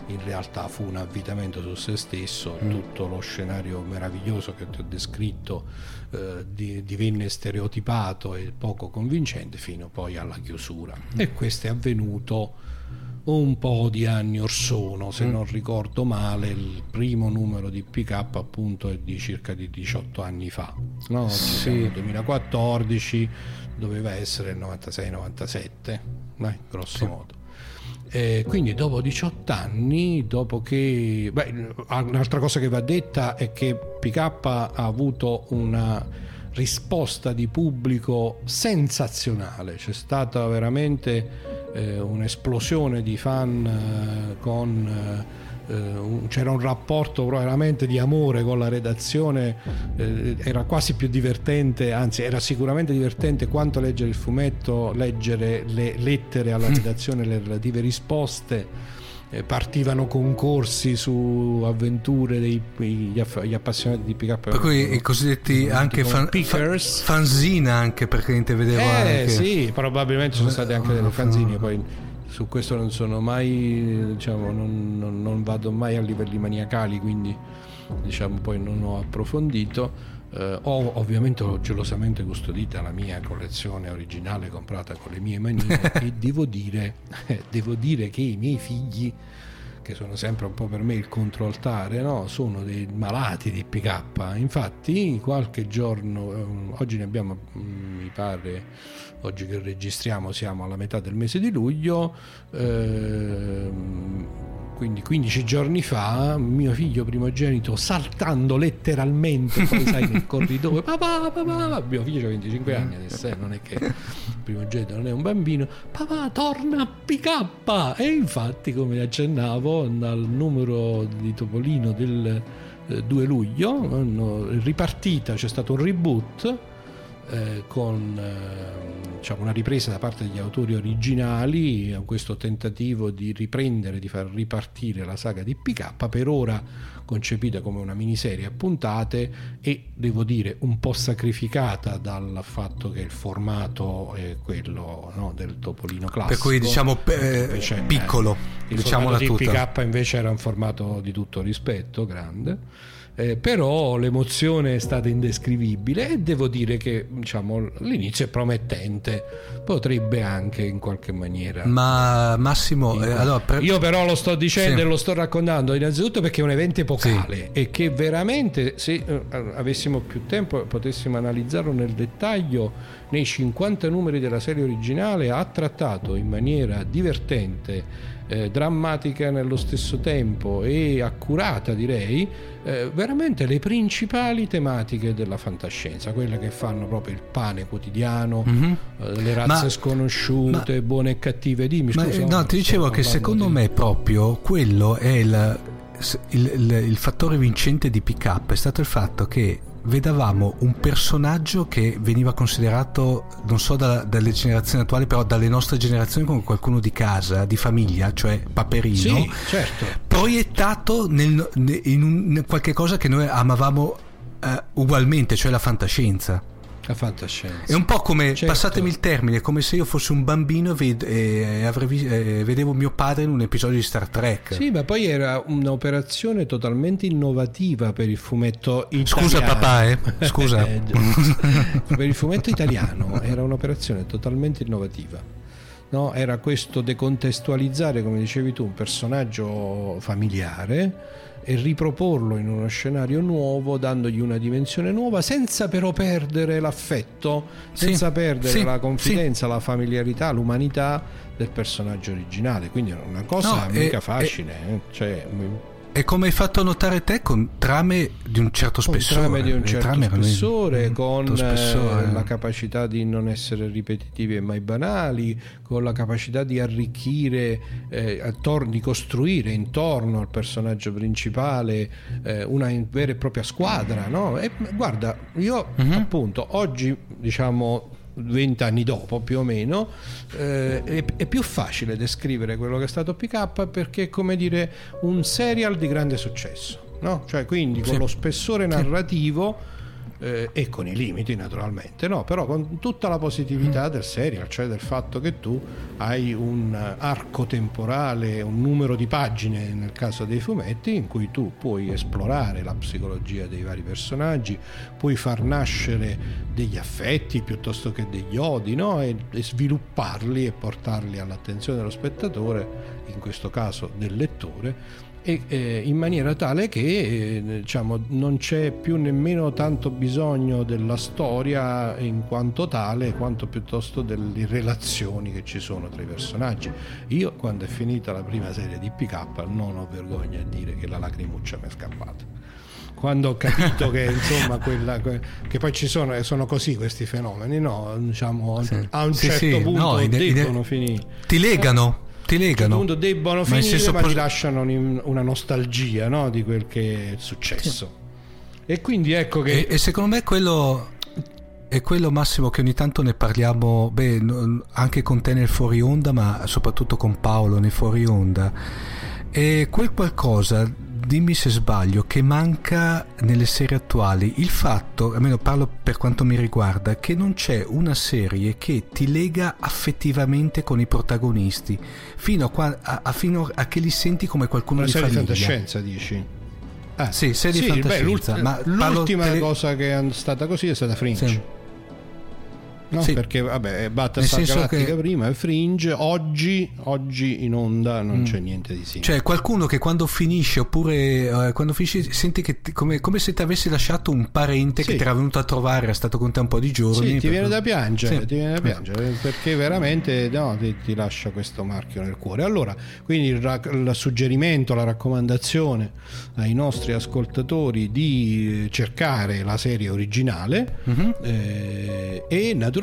in realtà fu un avvitamento su se stesso, tutto lo scenario meraviglioso che ti ho descritto eh, di- divenne stereotipato e poco convincente fino poi alla chiusura. E questo è avvenuto un po' di anni or sono, se non ricordo male, il primo numero di pick up appunto è di circa di 18 anni fa. No, nel 2014, doveva essere il 96-97, dai, grosso modo. Eh, quindi dopo 18 anni, dopo che... Beh, un'altra cosa che va detta è che PK ha avuto una risposta di pubblico sensazionale, c'è stata veramente eh, un'esplosione di fan eh, con... eh, c'era un rapporto veramente di amore con la redazione, eh, era quasi più divertente, anzi era sicuramente divertente quanto leggere il fumetto, leggere le lettere alla redazione, le relative risposte. Eh, partivano concorsi su avventure dei, gli, aff- gli appassionati di pick up
Per cui i cosiddetti anche fan, fa- fanzina anche perché vedevo
eh
anche
sì, probabilmente ci sono state anche delle fanzine, poi su questo non sono mai, diciamo, non, non- non vado mai a livelli maniacali, quindi diciamo poi non ho approfondito. Eh, ho ovviamente ho gelosamente custodita la mia collezione originale comprata con le mie manine e devo dire, devo dire che i miei figli che sono sempre un po' per me il controaltare, no? sono dei malati di PK. Infatti, qualche giorno, ehm, oggi ne abbiamo, mm, mi pare, oggi che registriamo siamo alla metà del mese di luglio, ehm, quindi 15 giorni fa, mio figlio primogenito saltando letteralmente, poi sai nel corridoio, papà, papà, mio figlio ha 25 anni adesso, eh, non è che il primogenito non è un bambino, papà torna a PK e infatti come accennavo dal numero di Topolino del eh, 2 luglio hanno ripartita, c'è stato un reboot eh, con eh, diciamo, una ripresa da parte degli autori originali a questo tentativo di riprendere, di far ripartire la saga di PK, per ora concepita come una miniserie a puntate e devo dire un po' sacrificata dal fatto che il formato è quello no, del Topolino classico.
per cui diciamo eh,
Invece,
piccolo
eh, il
diciamola
formato
tutta
PK invece era un formato di tutto rispetto, grande. Eh, però l'emozione è stata indescrivibile e devo dire che diciamo, l'inizio è promettente, potrebbe anche in qualche maniera.
ma Massimo eh, allora per-
Io però lo sto dicendo
Sì.
e lo sto raccontando innanzitutto perché è un evento epocale e che veramente se eh, avessimo più tempo potessimo analizzarlo nel dettaglio nei 50 numeri della serie originale ha trattato in maniera divertente eh, drammatica nello stesso tempo e accurata direi eh, veramente le principali tematiche della fantascienza quelle che fanno proprio il pane quotidiano
Mhm.
eh, le razze
Ma-
sconosciute buone e cattive dimmi
Ma,
scusa
no, ti dicevo che secondo me proprio quello è il, il- il- il fattore vincente di Pick Up è stato il fatto che vedavamo un personaggio che veniva considerato non so da- dalle generazioni attuali però dalle nostre generazioni come qualcuno di casa di famiglia cioè Paperino
Sì, certo.
proiettato nel- in, un, in qualche cosa che noi amavamo eh, ugualmente cioè la fantascienza
La fantascienza.
è un po' come,
Certo.
passatemi il termine, come se io fossi un bambino e, ved- e avrei vis- e vedevo mio padre in un episodio di Star Trek.
Sì, ma poi era un'operazione totalmente innovativa per il fumetto italiano.
Scusa papà, eh? Scusa.
Eh, per il fumetto italiano era un'operazione totalmente innovativa. No, era questo decontestualizzare, come dicevi tu, un personaggio familiare e riproporlo in uno scenario nuovo, dandogli una dimensione nuova, senza però perdere l'affetto,
Sì,
senza perdere
sì,
la confidenza, la familiarità, l'umanità del personaggio originale. Quindi era una cosa
No,
mica
e-
facile. eh. Cioè,
e come hai fatto notare te, con trame di un certo
Con
spessore.
trame di un certo
di-
spessore, con
molto spessore.
eh, la capacità di non essere ripetitivi e mai banali, con la capacità di arricchire, eh, attorno, di costruire intorno al personaggio principale eh, una vera e propria squadra. No? E, guarda, io
Mhm.
appunto oggi, diciamo vent'anni dopo più o meno, eh, è, è più facile descrivere quello che è stato PK perché è come dire un serial di grande successo. No? Cioè, quindi con
Sì.
lo spessore narrativo eh, e con i limiti naturalmente, no? però con tutta la positività del serial, cioè del fatto che tu hai un arco temporale, un numero di pagine nel caso dei fumetti in cui tu puoi esplorare la psicologia dei vari personaggi, puoi far nascere degli affetti piuttosto che degli odi no? e, e svilupparli e portarli all'attenzione dello spettatore, in questo caso del lettore e, eh, in maniera tale che eh, diciamo, non c'è più nemmeno tanto bisogno della storia in quanto tale quanto piuttosto delle relazioni che ci sono tra i personaggi. Io quando è finita la prima serie di PK non ho vergogna a dire che la lacrimuccia mi è scappata. Quando ho capito che insomma quella que- che poi ci sono sono così questi fenomeni no? Diciamo a un
Sì,
certo
sì,
punto
no,
debbono finire
Ti legano, ti
a un certo
legano.
punto debbono
Ma in
finire ma
pos-
ti lasciano un- una nostalgia no, di quel che è successo e quindi ecco che
E, e secondo me quello è quello Massimo che ogni tanto ne parliamo, beh, anche con te nel fuori onda, ma soprattutto con Paolo nel fuori onda. E quel qualcosa, dimmi se sbaglio, che manca nelle serie attuali, il fatto, almeno parlo per quanto mi riguarda, che non c'è una serie che ti lega affettivamente con i protagonisti, fino a, a- a- fino a che li senti come qualcuno
una
di
serie di
famiglia.
fantascienza dici Ah,
Sì, serie di
beh,
fantascienza,
l'ult-
ma parlo
l'ultima
tele-
cosa che è stata così è stata Fringe
Sì.
No,
Sì.
perché vabbè, Battlestar Galactica
che-
prima e Fringe, oggi, oggi in onda non c'è niente di simile.
Cioè, qualcuno che quando finisce, oppure eh, quando finisce, senti che ti- come, come se ti avessi lasciato un parente
Sì.
che ti era venuto a trovare, era stato con te un po' di giorni.
Sì, ti
per-
viene da piangere,
Sì.
ti viene da piangere perché veramente no, ti, ti lascia questo marchio nel cuore. Allora, quindi il, ra- il suggerimento, la raccomandazione ai nostri ascoltatori di eh, cercare la serie originale
Mhm.
eh, e naturalmente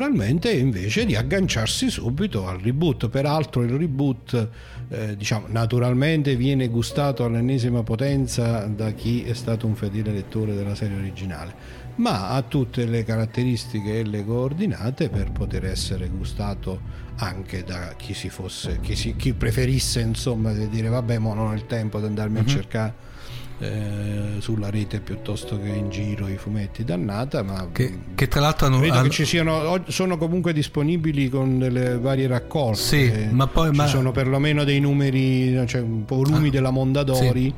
invece di agganciarsi subito al reboot. Peraltro il reboot eh, diciamo naturalmente viene gustato all'ennesima potenza da chi è stato un fedele lettore della serie originale ma ha tutte le caratteristiche e le coordinate per poter essere gustato anche da chi si fosse chi, si, chi preferisse insomma di dire vabbè mo non ho il tempo di andarmi a cercare eh, sulla rete piuttosto che in giro i fumetti dannata ma
Che, che tra l'altro hanno. Hanno-
che ci siano, sono comunque disponibili con delle varie raccolte.
Sì, ma poi-
ci
ma-
sono perlomeno dei numeri, cioè volumi
Ah,
della Mondadori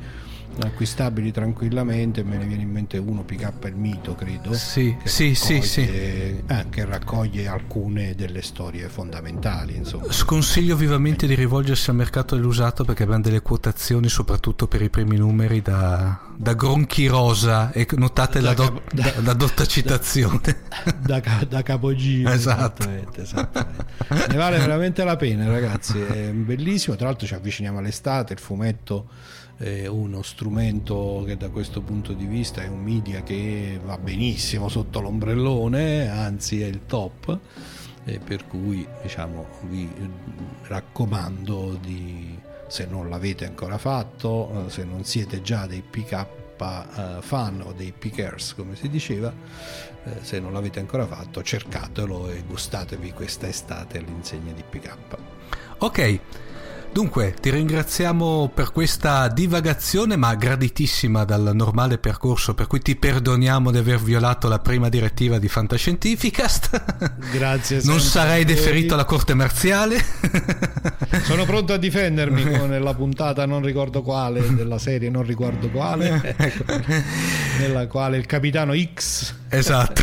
acquistabili tranquillamente. Me ne viene in mente uno PK il mito, credo.
Sì,
che
sì, sì, sì.
raccoglie- eh, che raccoglie alcune delle storie fondamentali. Insomma.
Sconsiglio vivamente di rivolgersi al mercato dell'usato perché abbiamo delle quotazioni, soprattutto per i primi numeri, da, da gronchi rosa. E notate la,
Da
do-
capo-
da- la dotta citazione.
Da, da capogiro
Esatto.
esattamente, esattamente. ne vale veramente la pena ragazzi è bellissimo tra l'altro ci avviciniamo all'estate il fumetto è uno strumento che da questo punto di vista è un media che va benissimo sotto l'ombrellone anzi è il top e per cui diciamo vi raccomando di se non l'avete ancora fatto eh, se non siete già dei pick up fan o dei pickers come si diceva eh, se non l'avete ancora fatto cercatelo e gustatevi questa estate all'insegna di pick up.
Ok, dunque ti ringraziamo per questa divagazione ma graditissima dal normale percorso per cui ti perdoniamo di aver violato la prima direttiva di Fantascientificast.
grazie
Non sarei deferito alla corte marziale.
sono pronto a difendermi come nella puntata non ricordo quale della serie non ricordo quale
Ecco.
nella quale il capitano X
esatto.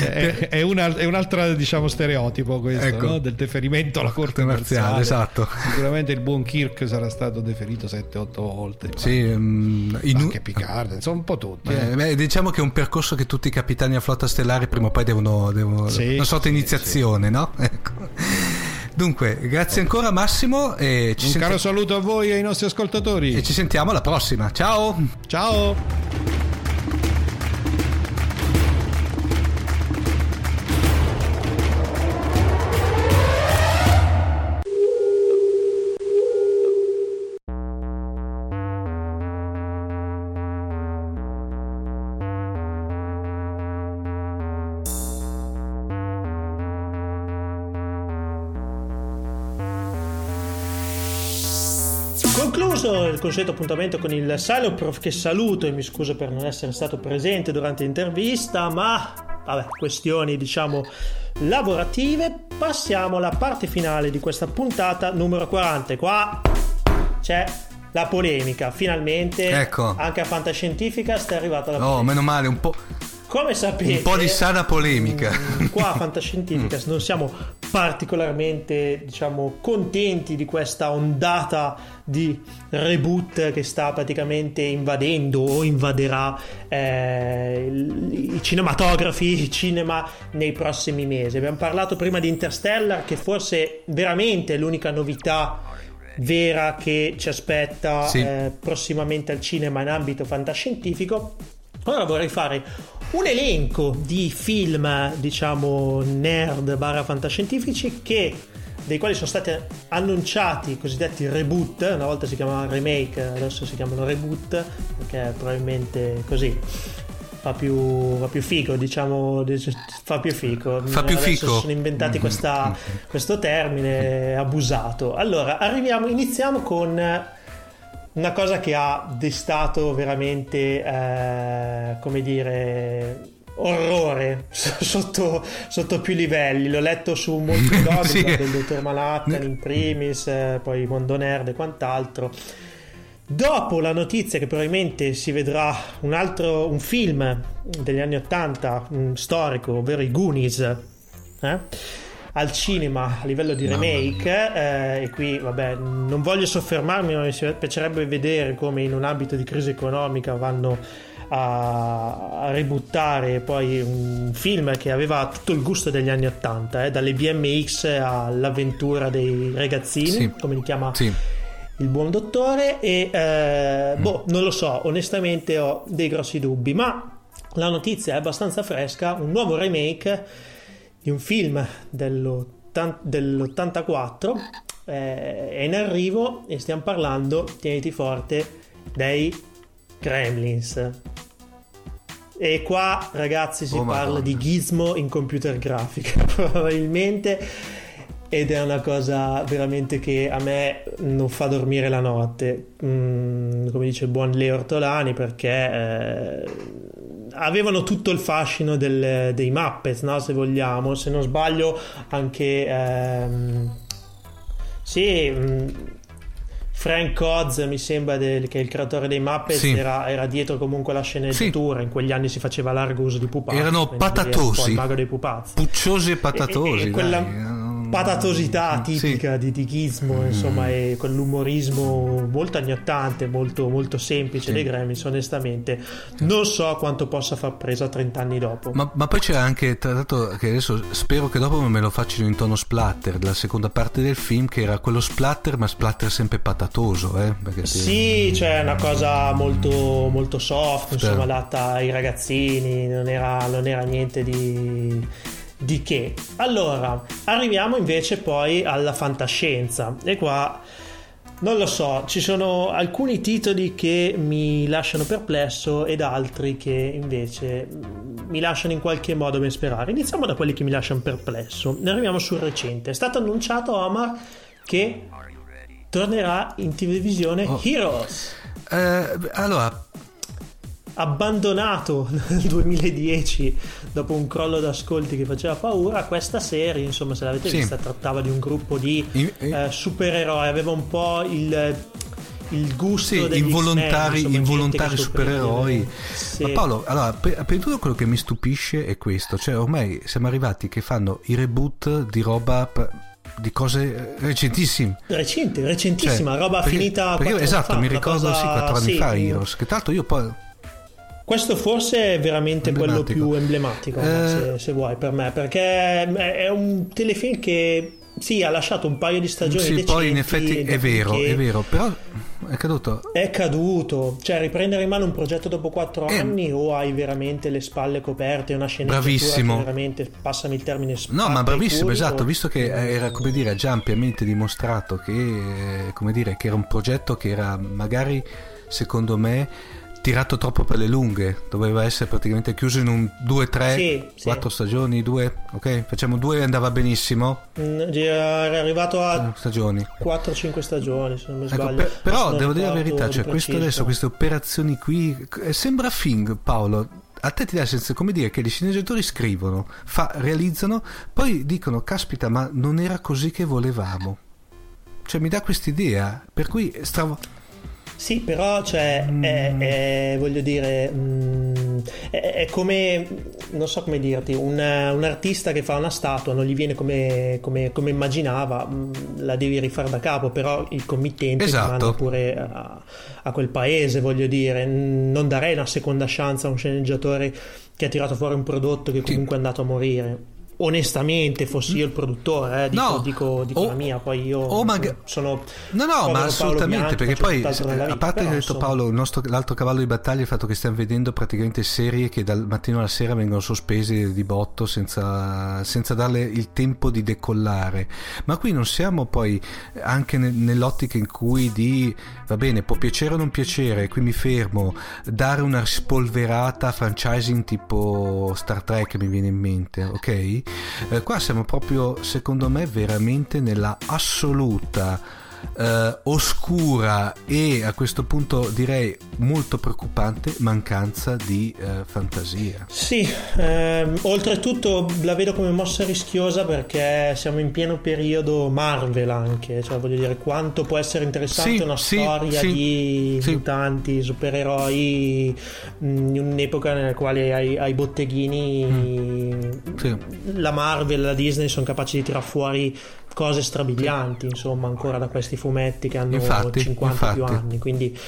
è, è una- è un altro diciamo stereotipo questo
Ecco.
no? del deferimento alla corte
marziale,
marziale,
esatto.
sicuramente il buon Kirk sarà stato deferito 7-8 volte
Sì, mm, in-
anche Picard insomma un po' tutti eh.
Eh, beh, diciamo che è un percorso che tutti i capitani a flotta stellare prima o poi devono, devono
Sì,
una sorta di
sì,
iniziazione, no? Ecco. Dunque, grazie ancora Massimo e ci,
Un
senti-
caro saluto a voi e ai nostri ascoltatori.
e ci sentiamo alla prossima. Ciao!
Ciao!
Consueto appuntamento con il Silent Prof che saluto e mi scuso per non essere stato presente durante l'intervista, ma vabbè, questioni diciamo lavorative. Passiamo alla parte finale di questa puntata numero 40. E Qua c'è la polemica, finalmente
Ecco.
anche a Fantascientifica è arrivata la
Oh,
polemica.
meno male, un po',
Come sapete,
un po' di sana polemica.
Mm, qua a Fantascientificas non siamo particolarmente diciamo contenti di questa ondata di reboot che sta praticamente invadendo o invaderà eh, i cinematografi, il cinema nei prossimi mesi. Abbiamo parlato prima di Interstellar che forse veramente è l'unica novità vera che ci aspetta
Sì.
eh, prossimamente al cinema in ambito fantascientifico. Ora vorrei fare un elenco di film, diciamo, nerd barra fantascientifici che dei quali sono stati annunciati i cosiddetti reboot, una volta si chiamavano remake, adesso si chiamano reboot, perché probabilmente così fa più, fa più figo, diciamo, fa più figo.
Fa più
Adesso
fico.
si sono inventati questa- questo termine abusato. Allora, arriviamo, iniziamo con una cosa che ha destato veramente, eh, come dire, orrore sotto, sotto più livelli. L'ho letto su molti blog
Sì.
del dottor Manhattan in primis, eh, poi Mondo Nerd e quant'altro. Dopo la notizia che probabilmente si vedrà un altro un film degli anni 80 un storico, ovvero i Goonies, eh, al cinema a livello di remake, eh, e qui vabbè, non voglio soffermarmi, ma mi piacerebbe vedere come in un ambito di crisi economica vanno a, a ributtare poi un film che aveva tutto il gusto degli anni 80, eh, dalle BMX all'avventura dei ragazzini,
Sì.
come li chiama
Sì.
il buon dottore e eh, boh, non lo so, onestamente ho dei grossi dubbi, ma la notizia è abbastanza fresca, un nuovo remake di un film dell'ottan- dell'84 eh, è in arrivo e stiamo parlando, tieniti forte, dei Gremlins. E qua ragazzi si
Oh,
parla
Madonna.
di gizmo in computer grafica probabilmente ed è una cosa veramente che a me non fa dormire la notte, Mm, come dice il buon Leo Ortolani, perché eh, avevano tutto il fascino del- dei Muppets, no? se vogliamo, se non sbaglio anche... ehm, sì... mm, Frank Oz mi sembra del- che il creatore dei Muppets
Sì.
era, era dietro comunque la sceneggiatura in quegli anni si faceva largo uso di pupazzi
Erano patatosi.
il mago dei pupazzi
Pucciosi e patatosi.
e, e quella patatosità
Sì.
tipica di, di Gizmo, insomma, e quell'umorismo molto 80, molto, molto semplice
Sì.
dei Gremlins, onestamente, non so quanto possa far presa 30 anni dopo.
Ma, ma poi c'era anche, tra l'altro, che adesso spero che dopo me lo facciano in tono splatter, la seconda parte del film, che era quello splatter, ma splatter sempre patatoso, eh? Perché ti-
Sì, cioè una cosa molto, molto soft, insomma, adatta ai ragazzini, non era, non era niente di, di che. Allora, arriviamo invece poi alla fantascienza e qua non lo so, ci sono alcuni titoli che mi lasciano perplesso ed altri che invece mm, mi lasciano in qualche modo ben sperare. Iniziamo da quelli che mi lasciano perplesso. Ne arriviamo sul recente. È stato annunciato Omar che tornerà in televisione
Oh.
Heroes.
Eh, allora,
Abbandonato nel 2010 dopo un crollo d'ascolti che faceva paura, questa serie, insomma, se l'avete
Sì.
vista, trattava di un gruppo di eh, supereroi, aveva un po' il, il gusto
sì,
degli
involontari,
X-Men, insomma,
involontari supereroi.
Sì.
Ma Paolo, allora, prima di tutto quello che mi stupisce è questo, cioè ormai siamo arrivati che fanno i reboot di roba di cose recentissime.
Recente, recentissima,
Cioè,
roba
perché-
finita
perché- esatto,
fa,
mi ricordo
cosa-
sì, quattro anni
sì,
fa Heroes, che tra l'altro io poi
Questo forse è veramente quello più emblematico,
Eh.
se, se vuoi, per me, perché è un telefilm che sì, ha lasciato un paio di stagioni
Sì,
decenti,
poi in effetti è vero, è vero, però è caduto.
È caduto, cioè riprendere in mano un progetto dopo quattro
Eh.
anni o hai veramente le spalle coperte, una sceneggiatura
Bravissimo.
veramente, passami il termine,
No, ma bravissimo,
culo.
esatto, visto che era, come dire, già ampiamente dimostrato che, eh, come dire, che era un progetto che era magari, secondo me, tirato troppo per le lunghe, doveva essere praticamente chiuso in un 2, 3,
Sì, sì.
4 stagioni, 2, ok? Facciamo 2 andava benissimo,
Mm, Era arrivato a
stagioni.
4-5 stagioni, se non mi
Ecco,
sbaglio.
per- però devo dire la verità, cioè questo adesso, queste operazioni qui, eh, sembra Fing, Paolo. A te ti dà senso come dire che gli sceneggiatori scrivono, fa- realizzano, poi dicono, caspita, ma non era così che volevamo. Cioè mi dà quest'idea, per cui stavo...
Sì, però cioè, è, è- voglio dire, mm, è, è come, non so come dirti, un, un artista che fa una statua non gli viene come, come- come immaginava, mm, la devi rifare da capo, però il committente
Esatto.
manda pure a, a quel paese, voglio dire, Mm, non darei una seconda chance a un sceneggiatore che ha tirato fuori un prodotto che comunque è andato a morire. Onestamente, fossi io il produttore, eh, dico,
No,
dico, dico
o-
la mia, poi io
o maga-
sono
No, no, ma assolutamente,
Bianchi,
perché poi,
nella
a
vita,
parte che ha detto
insomma.
Paolo, il nostro, l'altro cavallo di battaglia è il fatto che stiamo vedendo praticamente serie che dal mattino alla sera vengono sospese di botto senza, senza darle il tempo di decollare. Ma qui non siamo poi anche ne- nell'ottica in cui di, va bene, può piacere o non piacere, qui mi fermo, dare una spolverata franchising tipo Star Trek mi viene in mente, ok? Eh, qua siamo proprio, secondo me, veramente nella assoluta eh, oscura e a questo punto direi molto preoccupante mancanza di eh, fantasia.
Sì, ehm, oltretutto la vedo come mossa rischiosa perché siamo in pieno periodo Marvel anche, cioè voglio dire quanto può essere interessante
Sì,
una
sì,
storia
sì,
di mutanti, supereroi mh, in un'epoca nella quale ai, ai botteghini
Mm.
La Marvel e la Disney sono capaci di tirar fuori cose strabilianti, insomma, ancora da questi fumetti che hanno
Infatti,
50 più
infatti.
anni. Quindi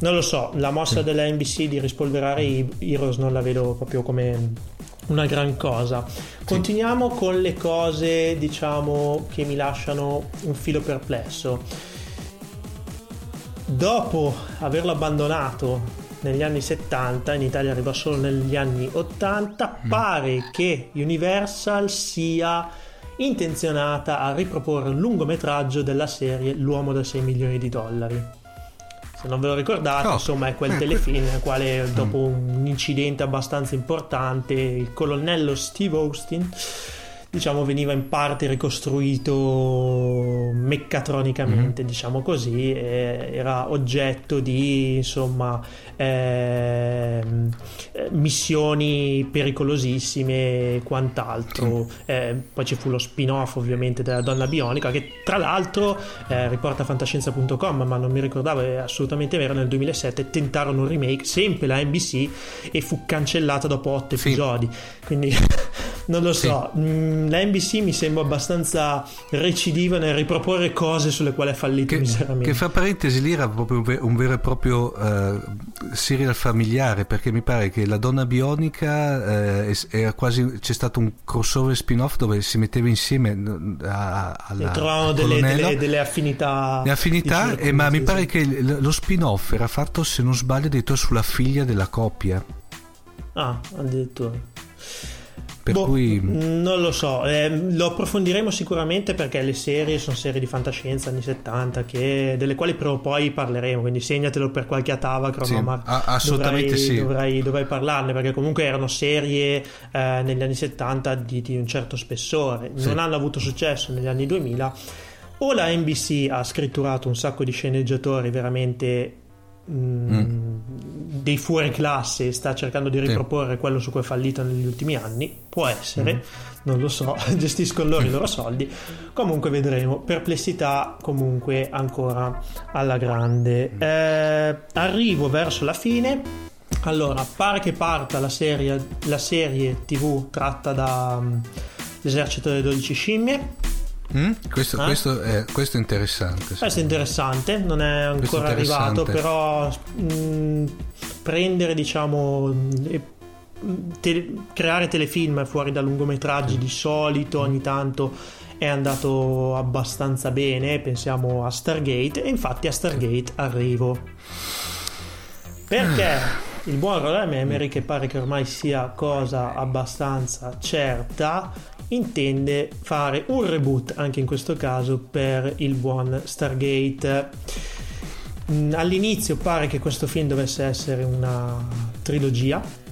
non lo so, la mossa della NBC di rispolverare i Heroes non la vedo proprio come una gran cosa. Continuiamo con le cose, diciamo, che mi lasciano un filo perplesso. Dopo averlo abbandonato negli anni 70, in Italia arriva solo negli anni 80, pare che Universal sia intenzionata a riproporre un lungometraggio della serie L'uomo da 6 milioni di dollari. Se non ve lo ricordate,
Oh,
insomma, è quel
eh,
telefilm nel quale dopo un incidente abbastanza importante il colonnello Steve Austin diciamo veniva in parte ricostruito meccatronicamente diciamo così era oggetto di insomma eh, missioni pericolosissime e quant'altro. Eh, poi ci fu lo spin-off ovviamente della donna bionica che tra l'altro eh, riporta fantascienza.com ma non mi ricordavo è assolutamente vero nel 2007 tentarono un remake sempre la NBC e fu cancellata dopo otto
Sì.
episodi. Quindi non lo so. Mm, la NBC mi sembra abbastanza recidiva nel riproporre cose sulle quali ha fallito
Che,
miseramente.
che fra parentesi lì era proprio un ve- un vero e proprio eh, serial familiare perché mi pare che la donna bionica es- era quasi c'è stato un crossover spin-off dove si metteva insieme a- a- alla
e trovano
al
delle, delle- delle affinità
Le affinità, eh, ma mi
sì,
pare
sì.
che il- lo spin-off era fatto, se non sbaglio, addirittura sulla figlia della coppia.
ah addirittura
Per
Boh,
cui
non lo so, eh, lo approfondiremo sicuramente perché le serie sono serie di fantascienza anni 70 che- delle quali prima o poi parleremo, quindi segnatelo per qualche Atava
Sì, a- assolutamente
dovrai,
sì.
Dovrai, dovrai parlarne perché comunque erano serie eh, negli anni 70 di, di un certo spessore,
Sì.
non hanno avuto successo negli anni 2000 o la NBC ha scritturato un sacco di sceneggiatori veramente mm, dei fuori classe sta cercando di
Sì.
riproporre quello su cui è fallito negli ultimi anni. Può essere
Mm.
non lo so gestiscono loro i loro soldi. Comunque vedremo. Perplessità comunque ancora alla grande.
Mm.
Eh, arrivo verso la fine. Allora pare che parta la serie, la serie tv tratta da mm, l'esercito delle 12 scimmie
Mm? questo,
Eh?
questo è, questo è interessante. sì.
questo è interessante, non è ancora arrivato, però mh, prendere diciamo e- mh, te- creare telefilm fuori da lungometraggi di solito ogni tanto è andato abbastanza bene, pensiamo a Stargate e infatti a Stargate arrivo. Perché il buon Roland Emery, che pare che ormai sia cosa abbastanza certa, intende fare un reboot anche in questo caso per il buon Stargate. Mm, All'inizio pare che questo film dovesse essere una trilogia,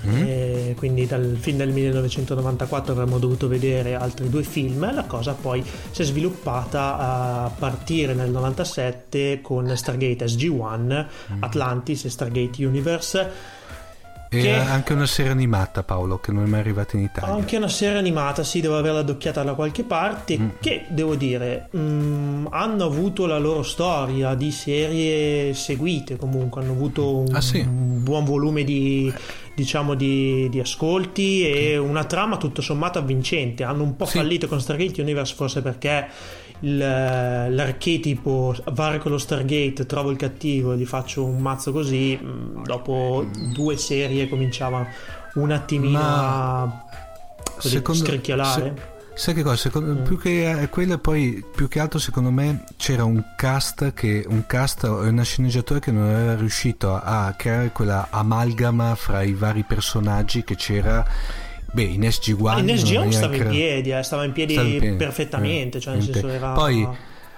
e quindi dal film del 1994 avremmo dovuto vedere altri due film. La cosa poi si è sviluppata a partire nel 97 con Stargate SG-1, Atlantis e Stargate Universe.
E
Che-
anche una serie animata, Paolo, che non è mai arrivata in Italia.
Anche una serie animata, sì, devo averla docchiata da qualche parte.
Mm.
Che devo dire, mm, hanno avuto la loro storia di serie seguite. Comunque, hanno avuto un,
Ah, sì?
un buon volume di, diciamo, di, di ascolti e una trama tutto sommato avvincente. Hanno un po'
Sì.
fallito con Stargate Universe, forse perché l'archetipo varco lo Stargate, trovo il cattivo e gli faccio un mazzo così. mm, Dopo due serie cominciava un attimino
Ma
a così, scricchiolare.
se- sai che cosa? Secondo,
Mm.
più che eh, quello poi più che altro secondo me c'era un cast che un cast e una sceneggiatura che non era riuscito a, a creare quella amalgama fra i vari personaggi che c'era beh in SG1
in
non
SG1
aveva
stava in piedi, eh, stava in piedi,
stava in piedi.
perfettamente.
Eh,
cioè,
in
senso era...
poi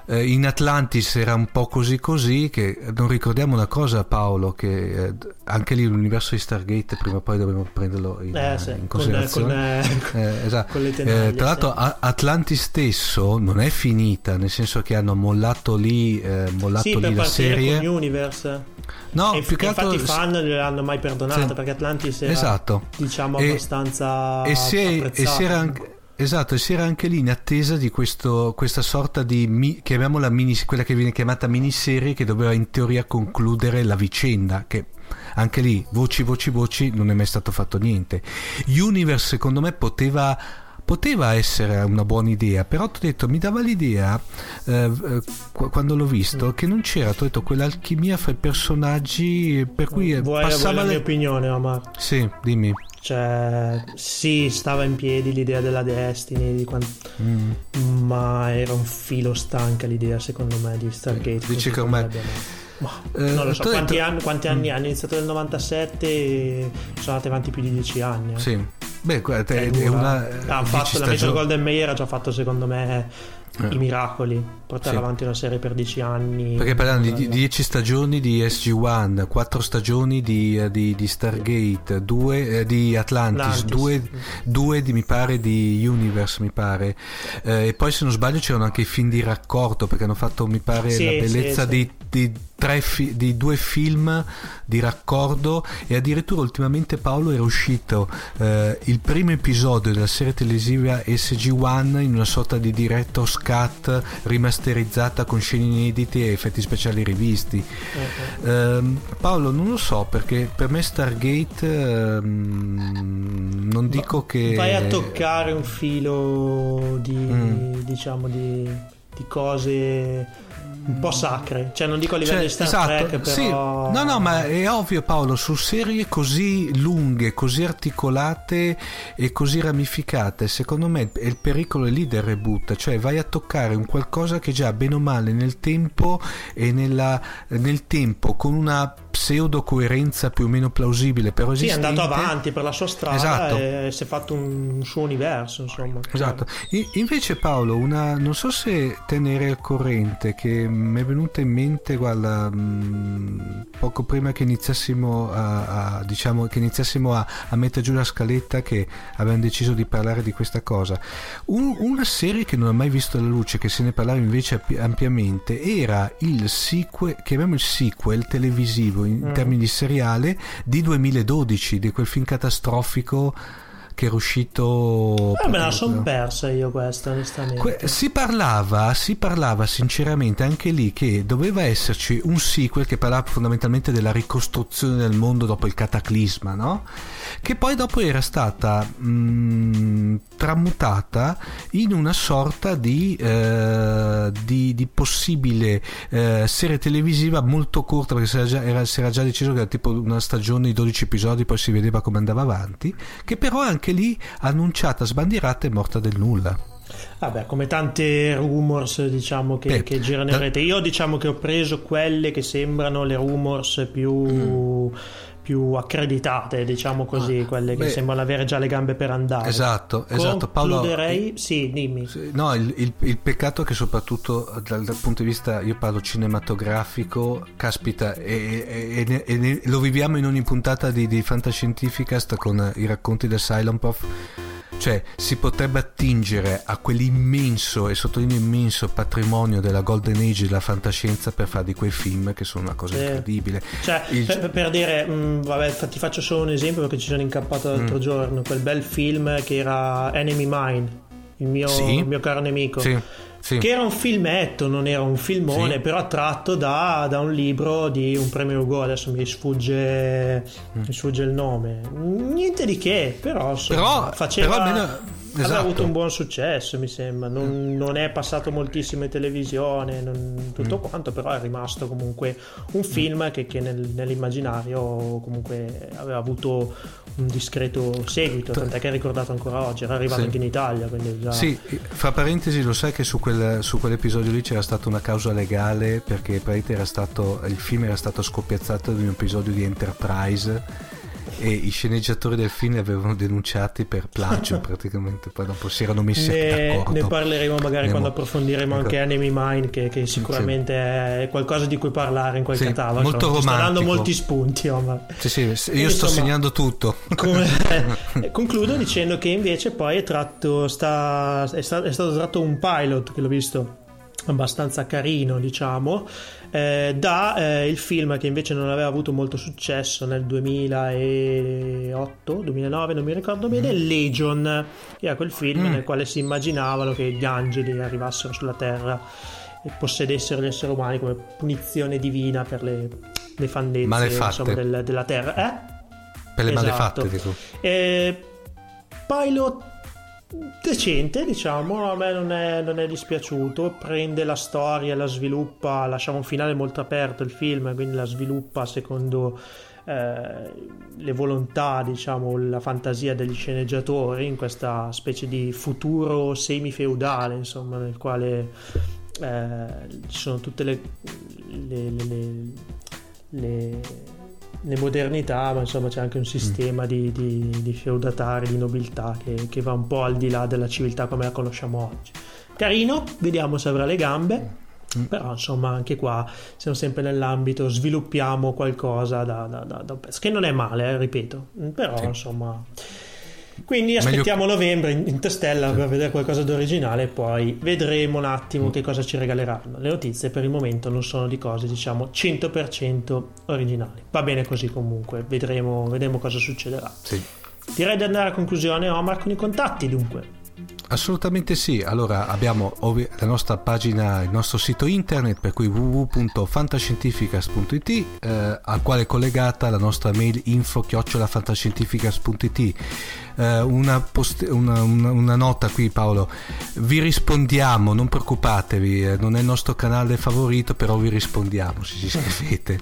eh, in Atlantis era un po' così così che non ricordiamo una cosa Paolo che eh, anche lì l'universo di Stargate prima o poi dovremmo prenderlo in,
Eh, sì,
in
con-
considerazione
con,
Eh, esatto.
con le
Eh,
tenaglie,
tra l'altro
sì.
A- Atlantis stesso non è finita nel senso che hanno mollato lì, eh, mollato
sì,
lì la serie
con Universe.
No
e
più che
infatti
altro
i fan non gliel'hanno mai perdonata
Sì.
perché Atlantis era
Esatto.
diciamo
E-
abbastanza
e è- e si era anche Esatto, e si era anche lì in attesa di questo, questa sorta di, mi- chiamiamola mini, quella che viene chiamata miniserie che doveva in teoria concludere la vicenda, che anche lì, voci, voci, voci, non è mai stato fatto niente. Universe secondo me poteva, poteva essere una buona idea, però ti ho detto, mi dava l'idea, eh, eh, qu- quando l'ho visto, che non c'era, ti ho detto, quell'alchimia fra i personaggi, per cui eh,
Vuoi,
passava...
la
le-
mia opinione, Omar?
Sì, dimmi.
Cioè, sì, stava in piedi l'idea della Destiny, di quan-
Mm.
ma era un filo stanca l'idea, secondo me, di Stargate.
Dici che ormai-
Ma,
Eh,
non lo so, quanti,
detto-
anni, quanti anni hanno iniziato nel 97 e sono andati avanti più di 10 anni. eh.
Sì. Beh,
È
è, una...
Hanno
dieci
fatto, la
stagioni-
Golden Mayer ha già fatto secondo me
Eh.
i miracoli portare
Sì.
avanti una serie per 10 anni
Perché parlano di. 10 stagioni di SG1, 4 stagioni di, eh, di- di Stargate, 2 di Atlantis,
Atlantis.
2 di mi pare di Universe, mi pare. Eh, e poi se non sbaglio c'erano anche i film di raccordo perché hanno fatto mi pare
Sì,
la bellezza
sì.
Di, di fi- di due film di raccordo e addirittura ultimamente Paolo era uscito eh, il primo episodio della serie televisiva SG1 in una sorta di director's cut rimasterizzata con scene inedite e effetti speciali rivisti
Eh,
Ehm, Paolo non lo so perché per me Stargate ehm, non dico che
vai a toccare un filo di
Mm.
diciamo di, di cose un po' sacre cioè non dico a livello
Cioè,
di Star
esatto,
Trek
sì.
però
No, no, ma è ovvio Paolo, su serie così lunghe, così articolate e così ramificate, secondo me è il pericolo è lì del reboot, cioè vai a toccare un qualcosa che già bene o male nel tempo e nella- nel tempo con una pseudo coerenza più o meno plausibile, però
sì è
esistente.
andato avanti per la sua strada
Esatto.
e si è fatto un suo universo insomma
Esatto. I- invece Paolo, una, non so se tenere al corrente che mi è venuta in mente, guarda, mh, poco prima che iniziassimo a, a- diciamo che iniziassimo a, a mettere giù la scaletta che avevamo deciso di parlare di questa cosa. Un- una serie che non ha mai visto la luce, che se ne parlava invece ampi- ampiamente, era il sequel, chiamiamo il sequel televisivo in
Mm.
termini di seriale di 2012, di quel film catastrofico che era uscito
Eh, me la sono persa io questa onestamente
Que- si parlava, si parlava sinceramente anche lì che doveva esserci un sequel che parlava fondamentalmente della ricostruzione del mondo dopo il cataclisma, no? Che poi dopo era stata mh, tramutata in una sorta di, eh, di, di possibile eh, serie televisiva molto corta perché si era, già, era- si era già deciso che era tipo una stagione di 12 episodi poi si vedeva come andava avanti che però anche lì annunciata, sbandierata e morta del nulla
Vabbè, come tante rumors diciamo che,
Beh,
che girano in rete. Io diciamo che ho preso quelle che sembrano le rumors più,
Mm.
Più accreditate, diciamo così, quelle che
beh,
sembrano avere già le gambe per andare.
Esatto, esatto. Paolo,
Concluderei, sì, dimmi.
No, il, il- il peccato è che soprattutto dal, dal punto di vista, io parlo cinematografico, caspita, e, e- e e lo viviamo in ogni puntata di, di Fantascientificast con i racconti del Silent Prof. Cioè, si potrebbe attingere a quell'immenso, e sottolineo immenso, patrimonio della Golden Age della fantascienza per fare di quei film che sono una cosa
Sì.
incredibile.
Cioè,
Il-
per, per dire, mh, vabbè, fa- ti faccio solo un esempio perché ci sono incappato l'altro
Mm.
giorno, quel bel film che era Enemy Mine, il mio,
Sì.
il mio caro nemico.
Sì, sì.
Che era un filmetto, non era un filmone,
Sì.
però tratto da, da un libro di un premio Hugo. Adesso mi sfugge,
Mm.
mi sfugge il nome. Niente di che, però,
Però-
faceva,
però almeno-
aveva
esatto.
avuto un buon successo, mi sembra. Non, non è passato moltissimo in televisione, non- tutto
Mm.
quanto, però è rimasto comunque un film che, che nel- nell'immaginario comunque aveva avuto un discreto seguito, tant'è che è ricordato ancora oggi, era arrivato
Sì.
anche in Italia. Già...
Sì, fra parentesi lo sai che su, quel- su quell'episodio lì c'era stata una causa legale perché praticamente era stato, il film era stato scoppiazzato di un episodio di Enterprise e i sceneggiatori del film li avevano denunciati per plagio praticamente, poi dopo si erano messi
Ne,
d'accordo.
ne parleremo magari
Andiamo-
quando approfondiremo
Ecco.
anche Enemy Mine, che, che sicuramente è qualcosa di cui parlare in quel
Sì,
catalogo.
molto
Ci sta dando
romantico.
molti spunti. Omar.
Sì, sì, io sto
Insomma,
segnando tutto.
Come- eh, concludo dicendo che invece poi è, tratto, sta- è, sta- è stato tratto un pilot che l'ho visto abbastanza carino diciamo eh, da eh, il film che invece non aveva avuto molto successo nel 2008 2009 non mi ricordo bene Legion che era quel film
Mm.
nel quale si immaginavano che gli angeli arrivassero sulla terra e possedessero gli esseri umani come punizione divina per le nefandezze
Malefatte.
insomma, del- della terra eh?
Per le
Esatto.
malefatte, dico.
Eh, pilot decente, diciamo, a me non è, non è dispiaciuto. Prende la storia, la sviluppa, lasciava un finale molto aperto il film, quindi la sviluppa secondo eh, le volontà, diciamo, la fantasia degli sceneggiatori in questa specie di futuro semi-feudale, insomma, nel quale eh, ci sono tutte le, le- le- le- le- modernità, ma insomma c'è anche un sistema di, di, di feudatari, di nobiltà che, che va un po' al di là della civiltà come la conosciamo oggi. Carino, vediamo se avrà le gambe. Però insomma anche qua siamo sempre nell'ambito, sviluppiamo qualcosa da, da- da- da un pezzo, che non è male, eh, ripeto, però insomma... Quindi aspettiamo novembre in, in testella per vedere qualcosa di originale e poi vedremo un attimo che cosa ci regaleranno. Le notizie per il momento non sono di cose diciamo 100% originali. Va bene così comunque, vedremo, vedremo cosa succederà.
Sì.
Direi di andare a conclusione Omar con i contatti dunque.
Assolutamente sì, allora abbiamo la nostra pagina, il nostro sito internet per cui www.fantascientificas.it eh, al quale è collegata la nostra mail info chiocciolafantascientificas.it Eh, una, post- una- una- una nota qui Paolo, vi rispondiamo, non preoccupatevi, eh, non è il nostro canale favorito però vi rispondiamo se ci scrivete.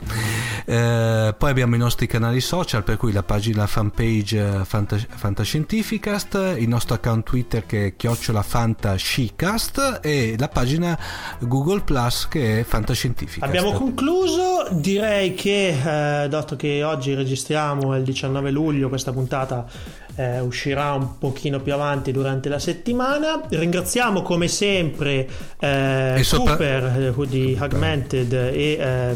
Eh, poi abbiamo i nostri canali social per cui la pagina fanpage eh, Fanta- Fantascientificast, il nostro account Twitter che è chiocciola fantascicast e la pagina Google Plus che è Fantascientificast.
Abbiamo concluso, direi che eh, dato che oggi registriamo il 19 luglio, questa puntata eh, uscirà un pochino più avanti durante la settimana. Ringraziamo come sempre eh,
sopra-
Cooper eh, di Augmented e eh,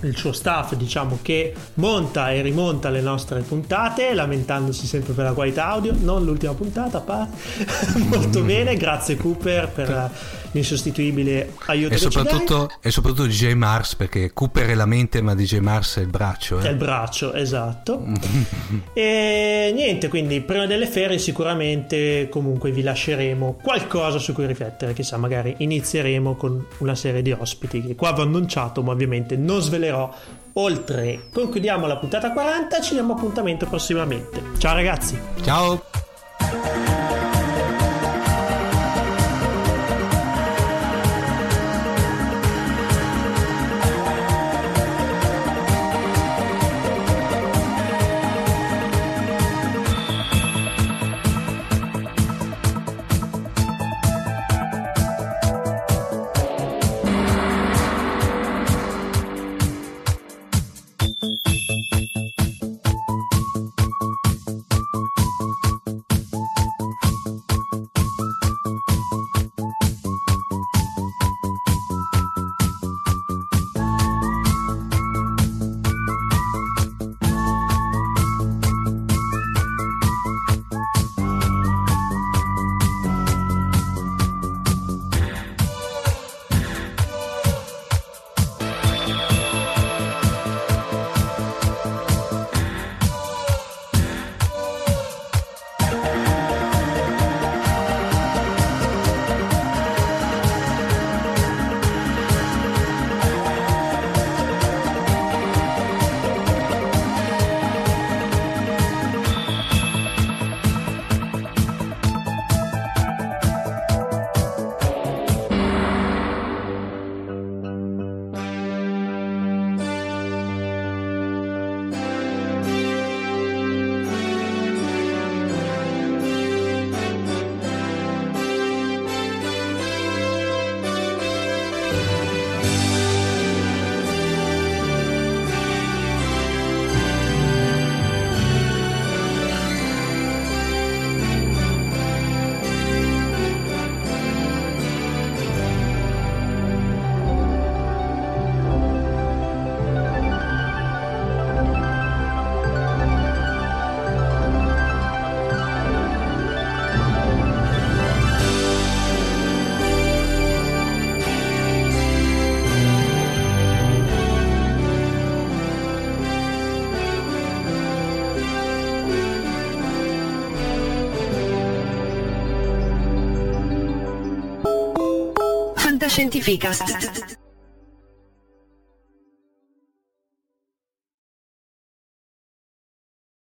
il suo staff diciamo che monta e rimonta le nostre puntate lamentandosi sempre per la qualità audio. Non l'ultima puntata pa- molto bene grazie Cooper per l'insostituibile aiuto
E soprattutto, e soprattutto DJ Mars perché Cooper è la mente ma DJ Mars è il braccio.
È
eh.
il braccio, esatto. e niente, quindi prima delle ferie sicuramente comunque vi lasceremo qualcosa su cui riflettere, chissà, magari inizieremo con una serie di ospiti che qua avevo annunciato, ma ovviamente non svelerò oltre. Concludiamo la puntata 40, ci diamo appuntamento prossimamente. Ciao ragazzi.
Ciao.
Fantascientificast.